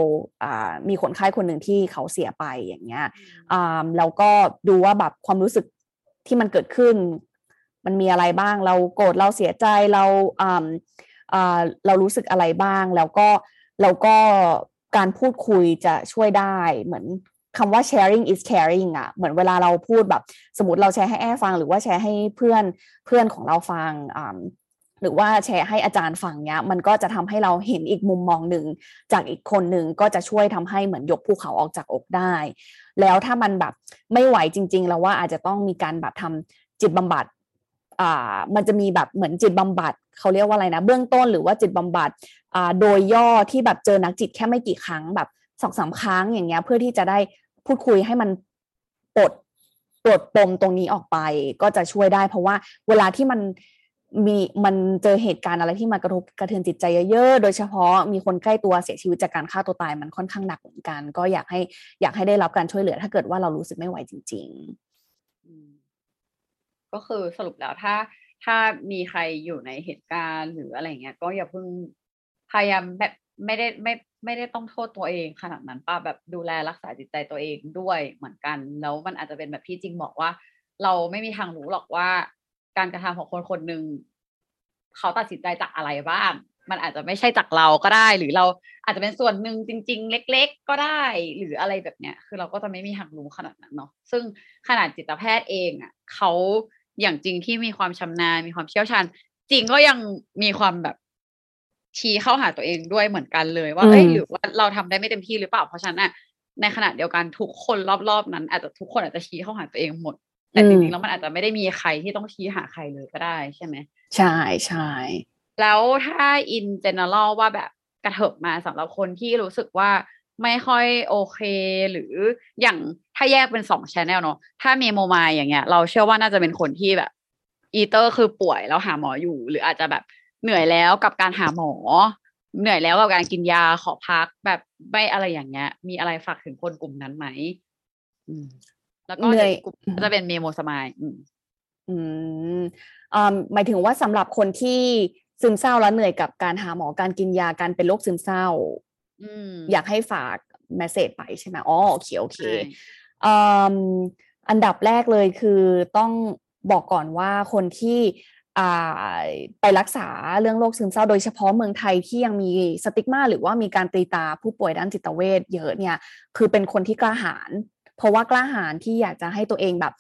อ่ามีคนไข้คนหนึ่งที่เขาเสียไปอย่างเงี้ยอ่าแล้วก็ดูว่าแบบความรู้สึกที่มันเกิดขึ้น มันมีอะไรบ้างเราโกรธเราเสียใจเราอ่าอ่าเรารู้สึกอะไรบ้าง แล้วก็ แล้วก็การพูดคุยจะช่วยได้เหมือนคำว่า sharing is caring อะ่ะเหมือนเวลาเราพูดแบบ สมมติเราแชร์ให้แอฟัง หรือว่าแชร์ให้เพื่อนเพื่อนของเราฟังอ่าหรือว่าแชร์ให้อาจารย์ฟังเนี้ย มันก็จะทำให้เราเห็นอีกมุมมองหนึ่งจากอีกคนหนึ่งก็จะช่วยทำให้เหมือนยกภูเขาออกจากอกได้ แล้วถ้ามันแบบไม่ไหวจริง ๆ แล้วว่าอาจจะต้องมีการแบบทำจิตบำบัด อ่ามันจะมีแบบเหมือนจิตบำบัดเขาเรียกว่าอะไรนะ เบื้องต้นหรือว่าจิตบำบัดอ่าโดยย่อที่แบบเจอนักจิตแค่ไม่กี่ครั้งแบบสองสาครั้งอย่างเงี้ยเพื่อที่จะได้พูดคุยให้มันปลดปลดปมตรงนี้ออกไป ก็จะช่วยได้ เพราะว่าเวลาที่มันมีมันเจอเหตุการณ์อะไรที่มากระทบกระเทือนจิตใจเยอะๆ โดยเฉพาะมีคนใกล้ตัวเสียชีวิตจากการฆ่าตัวตายมันค่อนข้างหนักเหมือนกัน ก็อยากให้อยากให้ได้รับการช่วยเหลือ ถ้าเกิดว่าเรารู้สึกไม่ไหวจริง ๆ ก็คือสรุปแล้วถ้าถ้ามีใครอยู่ในเหตุการณ์หรืออะไรเงี้ย ก็อย่าเพิ่งพยายามแบบไม่ได้ไม่ไม่ได้ต้องโทษตัวเองขนาดนั้นป้าแบบดูแลรักษาจิตใจตัวเองด้วยเหมือนกัน แล้วมันอาจจะเป็นแบบที่จริงบอกว่า เราไม่มีทางรู้หรอกว่า การกระทำของคนคนหนึ่งเขาตัดสินใจจากอะไรบ้าง มันอาจจะไม่ใช่จากเราก็ได้ หรือเราอาจจะเป็นส่วนหนึ่งจริง ๆ เล็ก ๆ ก็ได้ หรืออะไรแบบเนี้ย คือเราก็จะไม่มีทางรู้ขนาดนั้นเนาะซึ่งขนาดจิตแพทย์เองอะเขา อย่างจริงที่มีความชำนาญมีความเชี่ยวชาญ จริงก็ยังมีความแบบชี้เข้าหาตัวเองด้วยเหมือนกันเลย ว่าเอ้ยหรือว่าเราทำได้ไม่เต็มที่หรือเปล่า เพราะฉะนั้นในขณะเดียวกันทุกคนรอบๆนั้น อาจจะทุกคนอาจจะชี้เข้าหาตัวเองหมด แต่จริงๆแล้วมันอาจจะไม่ได้มีใครที่ต้องชี้หาใครเลยก็ได้ใช่ไหมใช่ใช่แล้วถ้า in general ว่าแบบกระเถิบมาสำหรับคนที่รู้สึกว่า ไม่ค่อยโอเค หรืออย่างถ้าแยกเป็นสองชแนลเนาะถ้าเมโมมายอย่างเงี้ย เราเชื่อว่าน่าจะเป็นคนที่แบบ อีเตอร์คือป่วยแล้วหาหมออยู่ หรืออาจจะแบบเหนื่อยแล้วกับการหาหมอ เหนื่อยแล้วกับการกินยาขอพักแบบไม่อะไรอย่างเงี้ย มีอะไรฝากถึงคนกลุ่มนั้นไหมอืม แล้วก็ในกลุ่มจะเป็นเมโมสมายอืมอืมอ่าหมายถึงว่าสำหรับคนที่ซึมเศร้าแล้วเหนื่อยกับการหาหมอการกินยาการเป็นโรคซึมเศร้า อยากให้ฝากแมสเซจไปใช่ไหมอ๋อโอเคโอเคอันดับแรกเลยคือต้องบอกก่อนว่าคนที่ไปรักษาเรื่องโรคซึมเศร้าโดยเฉพาะเมืองไทยที่ยังมีสติกมาหรือว่ามีการตีตาผู้ป่วยด้านจิตเวชเยอะเนี่ย คือเป็นคนที่กล้าหาญ ราะว่ากล้าหาญที่อยากจะให้ตัวเองแบบ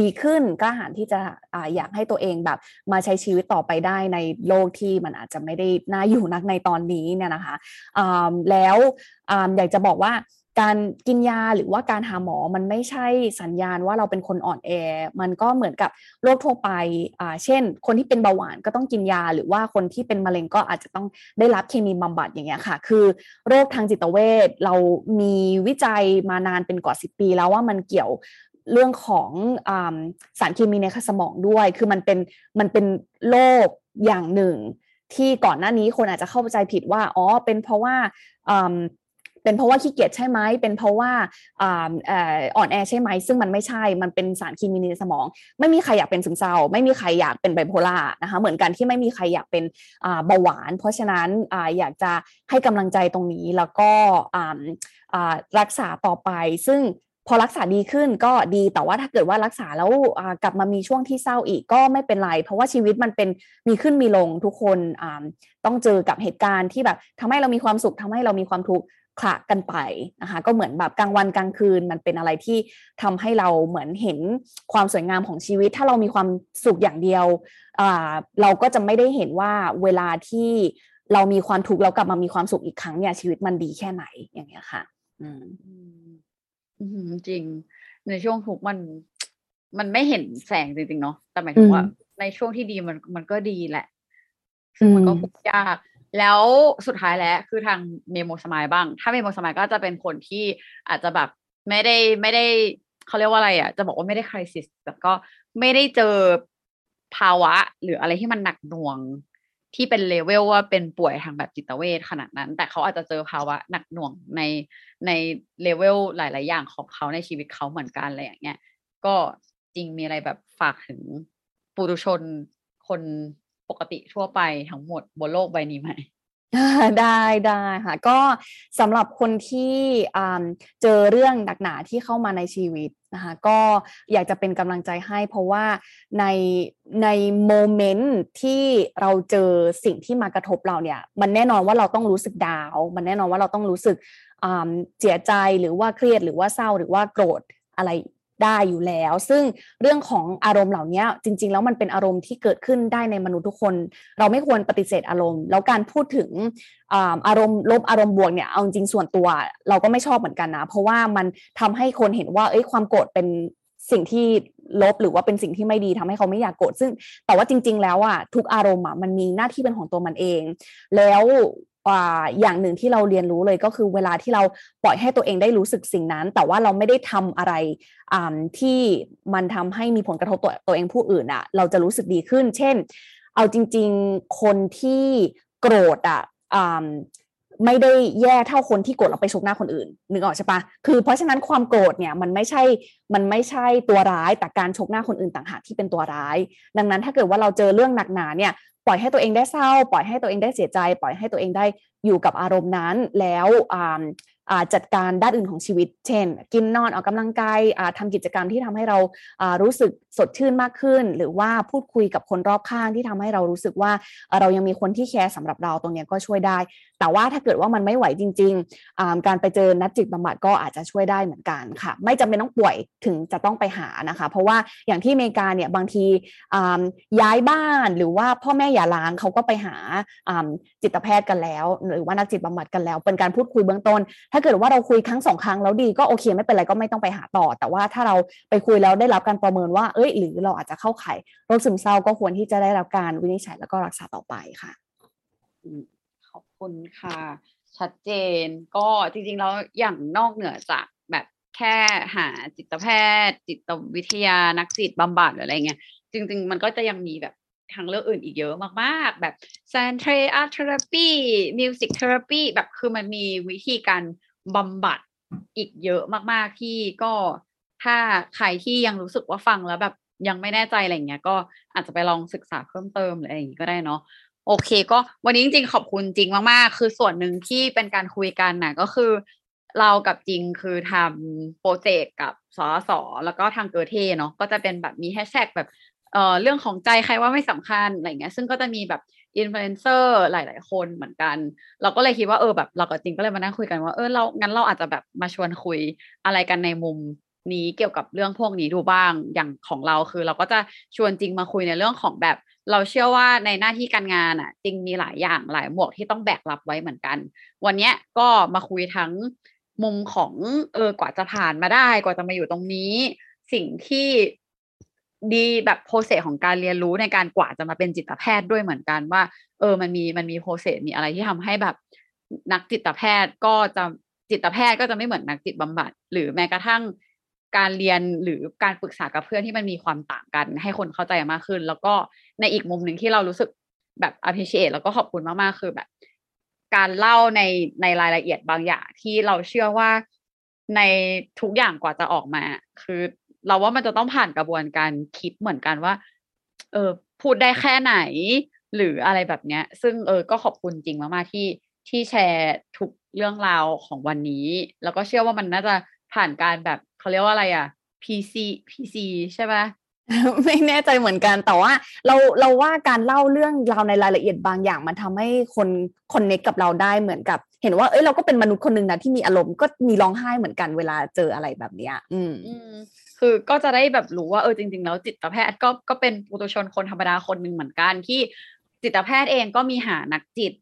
ดีขึ้นกล้าหาญที่จะออยากให้ตัวเองแบบมาใช้ชีวิตต่อไปได้ในโลกที่มันอาจจะไม่ได้น่าอยู่นักในตอนนี้เนี่ยนะคะแล้วอยากจะบอกว่า การกินยาหรือว่าการหาหมอมันไม่ใช่สัญญาณว่าเราเป็นคนอ่อนแอ มันก็เหมือนกับโรคทั่วไปอ่าเช่น คนที่เป็นเบาหวานก็ต้องกินยา หรือว่าคนที่เป็นมะเร็งก็อาจจะต้องได้รับเคมีบำบัดอย่างเงี้ยค่ะ คือโรคทางจิตเวชเรามีวิจัยมานานเป็นกว่าสิปีแล้วว่ามันเกี่ยวเรื่องของอสารเคมีในสมองด้วย คือมันเป็นมันเป็นโรคอย่างหนึ่ง ที่ก่อนหน้านี้คนอาจจะเข้าใจผิดว่า อ๋อ เป็นเพราะว่า เป็นเพราะว่าขี้เกียจใช่ไหมเป็นเพราะว่าอ่อนแอใช่ไหมซึ่งมันไม่ใช่มันเป็นสารเคมีในสมอง ไม่มีใครอยากเป็นซึมเศร้า ไม่มีใครอยากเป็นไบโพล่านะคะเหมือนกันที่ไม่มีใครอยากเป็นเบาหวาน เพราะฉะนั้นออยากจะให้กำลังใจตรงนี้แล้วก็รักษาต่อไป ซึ่งพอรักษาดีขึ้นก็ดีแต่ว่าถ้าเกิดว่ารักษาแล้วกลับมามีช่วงที่เศร้าอีกก็ไม่เป็นไร เพราะว่าชีวิตมันเป็นมีขึ้นมีลงทุกคนต้องเจอกับเหตุการณ์ที่แบบทำให้เรามีความสุขทำให้เรามีความทุกข์ คละกันไปนะคะก็เหมือนแบบกลางวันกลางคืนมันเป็นอะไรที่ทำให้เราเหมือนเห็นความสวยงามของชีวิต ถ้าเรามีความสุขอย่างเดียวเราก็จะไม่ได้เห็นว่าเวลาที่เรามีความทุกข์แล้วกลับมามีความสุขอีกครั้งเนี่ยชีวิตมันดีแค่ไหนอย่างเงี้ยค่ะ อืมจริง ในช่วงทุกข์มันมันไม่เห็นแสงจริงๆเนาะแต่หมายถึงว่า ในช่วงที่ดีมันมันก็ดีแหละ ซึ่งมันก็ยาก แล้วสุดท้ายแล้วคือทางเมโมสมายบ้าง ถ้าเมโมสมายก็จะเป็นคนที่อาจจะแบบไม่ได้ไม่ได้เขาเรียกว่าอะไรอะ จะบอกว่าไม่ได้ crisis แต่ก็ไม่ได้เจอภาวะ หรืออะไรที่มันหนักหน่วงที่เป็นเลเวลว่าเป็นป่วยทางแบบจิตเวชขนาดนั้น แต่เขาอาจจะเจอภาวะหนักหน่วงในในเลเวลหลาย ๆ อย่างของเขาในชีวิตเขาเหมือนกันอะไรอย่างเงี้ยก็จริงมีอะไรแบบฝากถึงปุถุชนคน ปกติทั่วไปทั้งหมดบนโลกใบนี้ไหมได้ได้ค่ะ ก็สำหรับคนที่เจอเรื่องหนักหนาที่เข้ามาในชีวิตนะคะก็อยากจะเป็นกำลังใจให้ เพราะว่าในใน moment ที่เราเจอสิ่งที่มากระทบเราเนี่ย มันแน่นอนว่าเราต้องรู้สึก down มันแน่นอนว่าเราต้องรู้สึกเสียใจหรือว่าเครียดหรือว่าเศร้าหรือว่าโกรธอะไร ได้อยู่แล้ว ซึ่งเรื่องของอารมณ์เหล่านี้จริง ๆ แล้วมันเป็นอารมณ์ที่เกิดขึ้นได้ในมนุษย์ทุกคน เราไม่ควรปฏิเสธอารมณ์ แล้วการพูดถึงอารมณ์ลบอารมณ์บวกเนี่ยเอาจริงส่วนตัว เราก็ไม่ชอบเหมือนกันนะ เพราะว่ามันทำให้คนเห็นว่าเอ้ยความโกรธเป็นสิ่งที่ลบหรือว่าเป็นสิ่งที่ไม่ดีทำให้เขาไม่อยากโกรธซึ่งแต่ว่าจริง ๆ แล้วอะทุกอารมณ์อะมันมีหน้าที่เป็นของตัวมันเอง แล้ว อย่างหนึ่งที่เราเรียนรู้เลยก็คือเวลาที่เราปล่อยให้ตัวเองได้รู้สึกสิ่งนั้น แต่ว่าเราไม่ได้ทำอะไรที่มันทำให้มีผลกระทบตัวตัวเองผู้อื่นอะเราจะรู้สึกดีขึ้น เช่น เอาจริง ๆ คนที่โกรธอะ ไม่ได้แย่เท่าคนที่โกรธเราไปชกหน้าคนอื่นนึกออกใช่ปะคือเพราะฉะนั้นความโกรธเนี่ยมันไม่ใช่มันไม่ใช่ตัวร้ายแต่การชกหน้าคนอื่นต่างหากที่เป็นตัวร้าย ดังนั้นถ้าเกิดว่าเราเจอเรื่องหนักหนาเนี่ยปล่อยให้ตัวเองได้เศร้า ปล่อยให้ตัวเองได้เสียใจ ปล่อยให้ตัวเองได้อยู่กับอารมณ์นั้น แล้ว จัดการด้านอื่นของชีวิต เช่น กินนอนออกกำลังกายทำกิจกรรมที่ทำให้เรารู้สึกสดชื่นมากขึ้น หรือว่าพูดคุยกับคนรอบข้างที่ทำให้เรารู้สึกว่าเรายังมีคนที่แคร์สำหรับเราตรงนี้ก็ช่วยได้ แต่ว่าถ้าเกิดว่ามันไม่ไหวจริงๆ การไปเจอนักจิตบำบัดก็อาจจะช่วยได้เหมือนกันค่ะ ไม่จำเป็นต้องป่วยถึงจะต้องไปหานะคะ เพราะว่าอย่างที่อเมริกาเนี่ยบางทีย้ายบ้านหรือว่าพ่อแม่อย่าล้างเขาก็ไปหาจิตแพทย์กันแล้ว หรือว่านักจิตบำบัดกันแล้ว เป็นการพูดคุยเบื้องต้นถ้าเกิดว่าเราคุยครั้งสองครั้งแล้วดีก็โอเคไม่เป็นไรก็ไม่ต้องไปหาต่อ แต่ว่าถ้าเราไปคุยแล้วได้รับการประเมินว่า เอ้ย หรือเราอาจจะเข้าข่ายโรคซึมเศร้าก็ควรที่จะได้รับการวินิจฉัยแล้วก็รักษาต่อไปค่ะขอบคุณค่ะ ชัดเจนก็จริงๆแล้วอย่างนอกเหนือจากแบบแค่หาจิตแพทย์ จิตวิทยานักจิตบำบัดหรืออะไรเงี้ยจริง ๆ มันก็จะยังมีแบบ ทางเลือกอื่นอีกเยอะมากๆ แบบ sound therapy art therapy music therapy แบบคือมันมีวิธีการบำบัดอีกเยอะมากๆที่ก็ถ้าใครที่ยังรู้สึกว่าฟังแล้วแบบยังไม่แน่ใจอะไรเงี้ยก็อาจจะไปลองศึกษาเพิ่มเติมอะไรอย่างงี้ก็ได้เนาะโอเค ก็วันนี้จริงๆขอบคุณจริงมากๆ คือส่วนหนึ่งที่เป็นการคุยกันนะก็คือ เรากับจริงคือทำ project กับสสสแล้วก็ทางเกอเทเนาะก็จะเป็นแบบมีแฮชแท็กแบบ เอ่อเรื่องของใจใครว่าไม่สำคัญอะไรเงี้ยซึ่งก็จะมีแบบอินฟลูเอนเซอร์หลาย ๆ คนเหมือนกัน เราก็เลยคิดว่าเออแบบเรากับจริงก็เลยมานั่งคุยกันว่าเออเรางั้นเราอาจจะแบบมาชวนคุยอะไรกันในมุมนี้เกี่ยวกับเรื่องพวกนี้ดูบ้างอย่างของเราคือ เราก็จะชวนจริงมาคุยในเรื่องของแบบ เราเชื่อว่าในหน้าที่การงานอะ จริงมีหลายอย่างหลายหมวกที่ต้องแบกรับไว้เหมือนกัน วันเนี้ยก็มาคุยทั้งมุมของเออกว่าจะผ่านมาได้ กว่าจะมาอยู่ตรงนี้ สิ่งที่ ดีแบบโปรเซสของการเรียนรู้ในการกว่าจะมาเป็นจิตแพทย์ด้วยเหมือนกันว่า เออมันมีมันมีโปรเซสมีอะไรที่ทำให้แบบนักจิตแพทย์ก็จะจิตแพทย์ก็จะไม่เหมือนนักจิตบำบัด หรือแม้กระทั่งการเรียนหรือการปรึกษากับเพื่อนที่มันมีความต่างกัน ให้คนเข้าใจมากขึ้น แล้วก็ในอีกมุมหนึ่งที่เรารู้สึกแบบ appreciate แล้วก็ขอบคุณมากๆคือแบบ การเล่าในในรายละเอียดบางอย่างที่เราเชื่อว่าในทุกอย่างกว่าจะออกมา คือ เราว่ามันจะต้องผ่านกระบวนการคิดเหมือนกันว่า เออพูดได้แค่ไหน หรืออะไรแบบเนี้ย ซึ่งเออก็ขอบคุณจริงมากๆที่ที่แชร์ทุกเรื่องราวของวันนี้ แล้วก็เชื่อว่ามันน่าจะผ่านการแบบเขาเรียกว่าอะไรอะ PC PC ใช่ไหมไม่แน่ใจเหมือนกันแต่ว่าเราเราว่าการเล่าเรื่องราวในรายละเอียดบางอย่าง มันทำให้คนคอนเนคกับเราได้เหมือนกับ เห็นว่าเอ้ยเราก็เป็นมนุษย์คนหนึ่งนะที่มีอารมณ์ก็มีร้องไห้เหมือนกันเวลาเจออะไรแบบเนี้ย อืมอืม คือก็จะได้แบบรู้ว่าเออจริง ๆ แล้วจิตแพทย์ก็ก็เป็นปุถุชนคนธรรมดาคนหนึ่งเหมือนกันที่จิตแพทย์เองก็มีหานักจิต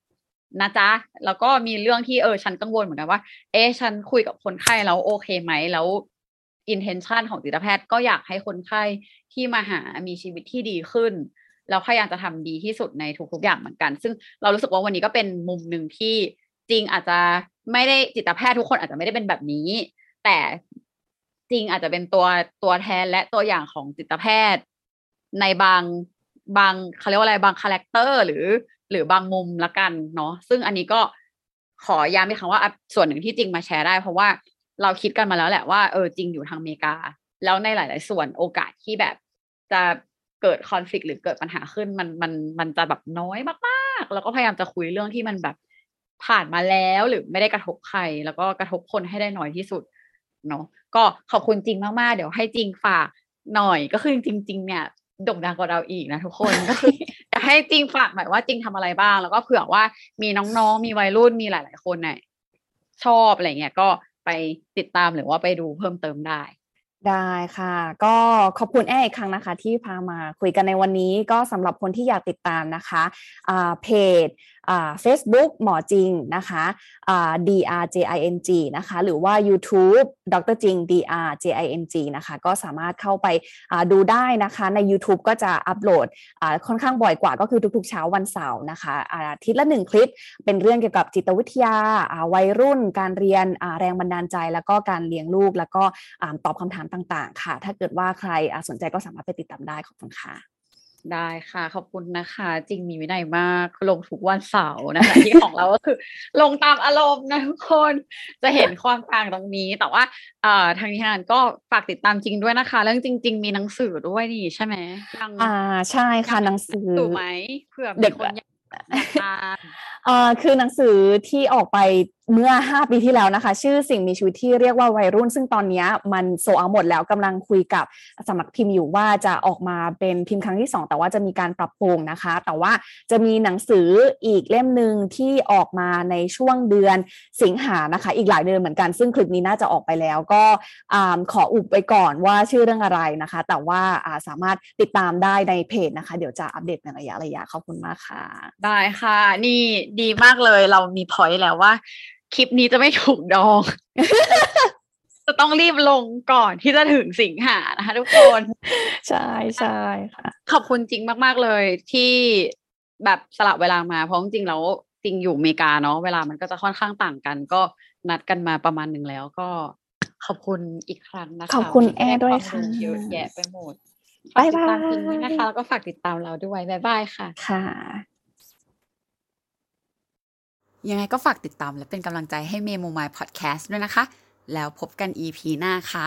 นะจ๊ะ แล้วก็มีเรื่องที่เออฉันกังวลเหมือนกันว่า เอ๊ะฉันคุยกับคนไข้แล้วโอเคไหมแล้ว intention ของจิตแพทย์ก็อยากให้คนไข้ที่มาหามีชีวิตที่ดีขึ้นแล้วพยายามจะทำดีที่สุดในทุกๆอย่างเหมือนกัน ซึ่งเรารู้สึกว่าวันนี้ก็เป็นมุมหนึ่งที่จริงอาจจะไม่ได้จิตแพทย์ทุกคนอาจจะไม่ได้เป็นแบบนี้ แต่ จริงอาจจะเป็นตัวตัวแทนและตัวอย่างของจิตแพทย์ ในบางบางเขาเรียกว่าอะไรบางคาแรคเตอร์หรือ หรือบางมุมละกันเนาะซึ่งอันนี้ก็ขอย้ำอีกครั้งว่าส่วนหนึ่งที่จริงมาแชร์ได้ เพราะว่าเราคิดกันมาแล้วแหละว่าเออจริงอยู่ทางอเมริกา แล้วในหลาย ๆ ส่วนโอกาสที่แบบจะเกิดคอนฟ lict หรือเกิดปัญหาขึ้นมันมันมันจะแบบน้อยมากๆ แล้วก็พยายามจะคุยเรื่องที่มันแบบผ่านมาแล้วหรือไม่ได้กระทบใคร แล้วก็กระทบคนให้ได้น้อยที่สุดเนาะ ก็ขอบคุณจริงมากๆ เดี๋ยวให้จริงฝากหน่อยก็คือจริง ๆ เนี่ยโด่งดังกว่าเราอีกนะทุกคนก็คือจะให้จริงฝากหน่อยว่าจริงทำอะไรบ้าง แล้วก็เผื่อว่ามีน้องๆ มีวัยรุ่นมีหลาย ๆ คนเนี่ยชอบอะไรเงี้ยก็ไปติดตามหรือว่าไปดูเพิ่มเติมได้ ได้ค่ะ ก็ขอบคุณแอ้อีกครั้งนะคะ ที่พามาคุยกันในวันนี้ก็สำหรับคนที่อยากติดตามนะคะะเพจ เฟซบุ๊กหมอจริงนะคะ drjing นะคะ หรือว่า YouTube ดรจริง drjing นะคะ ก็สามารถเข้าไปดูได้นะคะ ใน YouTube ก็จะอัปโหลดค่อนข้างบ่อยกว่าก็คือทุกๆเช้าวันเสาร์นะคะ อาทิตย์ละหนึ่งคลิป เป็นเรื่องเกี่ยวกับจิตวิทยาวัยรุ่น การเรียนแรงบันดาลใจ แล้วก็การเลี้ยงลูก แล้วก็ตอบคำถามต่าง ๆ ค่ะ ถ้าเกิดว่าใครสนใจก็สามารถไปติดตามได้ขอบคุณค่ะ ได้ค่ะ ขอบคุณนะคะ จริงมีวินัยมากลงทุกวันเสาร์นะคะ ที่ของเราก็คือ ลงตามอารมณ์นะทุกคนจะเห็นความต่างตรงนี้ แต่ว่าเอ่อทางนี้ทางนั้นก็ฝากติดตามจริงด้วยนะคะ เรื่องจริง ๆ มีหนังสือด้วยนี่ใช่ไหมยังอ่าใช่ค่ะหนังสือถูกไหมเผื่อมีคนอยากอ่านอ่าคือหนังสือที่ออกไป เมื่อ 5 ปีที่แล้วนะคะ ชื่อสิ่งมีชีวิตที่เรียกว่าวัยรุ่น ซึ่งตอนนี้มันโซเอาหมดแล้วกำลังคุยกับสำนักพิมพ์อยู่ว่าจะออกมาเป็นพิมพ์ครั้งที่ 2 แต่ว่าจะมีการปรับปรุงนะคะ แต่ว่าจะมีหนังสืออีกเล่มหนึ่งที่ออกมาในช่วงเดือนสิงหานะคะ อีกหลายเดือนเหมือนกัน ซึ่งคลิปนี้น่าจะออกไปแล้ว ก็ขออุบไปก่อนว่าชื่อเรื่องอะไรนะคะ แต่ว่าสามารถติดตามได้ในเพจนะคะ เดี๋ยวจะอัปเดตในระยะระยะขอบคุณมากค่ะ ได้ค่ะ นี่ดีมากเลยเรามีพอยต์แล้วว่า คลิปนี้จะไม่ถูกดอง จะต้องรีบลงก่อนที่จะถึงสิงหานะคะทุกคน ใช่ใช่ค่ะ ขอบคุณจริงมาก ๆ เลยที่แบบสลับเวลามา เพราะจริงแล้วจริงอยู่อเมริกาเนาะเวลามันก็จะค่อนข้างต่างกัน ก็นัดกันมาประมาณหนึ่งแล้วก็ขอบคุณอีกครั้งนะคะขอบคุณแอร์ด้วยค่ะเยอะแยะไปหมดฝากติดตามจริงนะคะแล้วก็ฝากติดตามเราด้วยบ๊ายบายค่ะ ค่ะ ยังไงก็ฝากติดตามและเป็นกำลังใจให้เมโมมายพอดแคสต์ด้วยนะคะ แล้วพบกัน EP หน้าค่ะ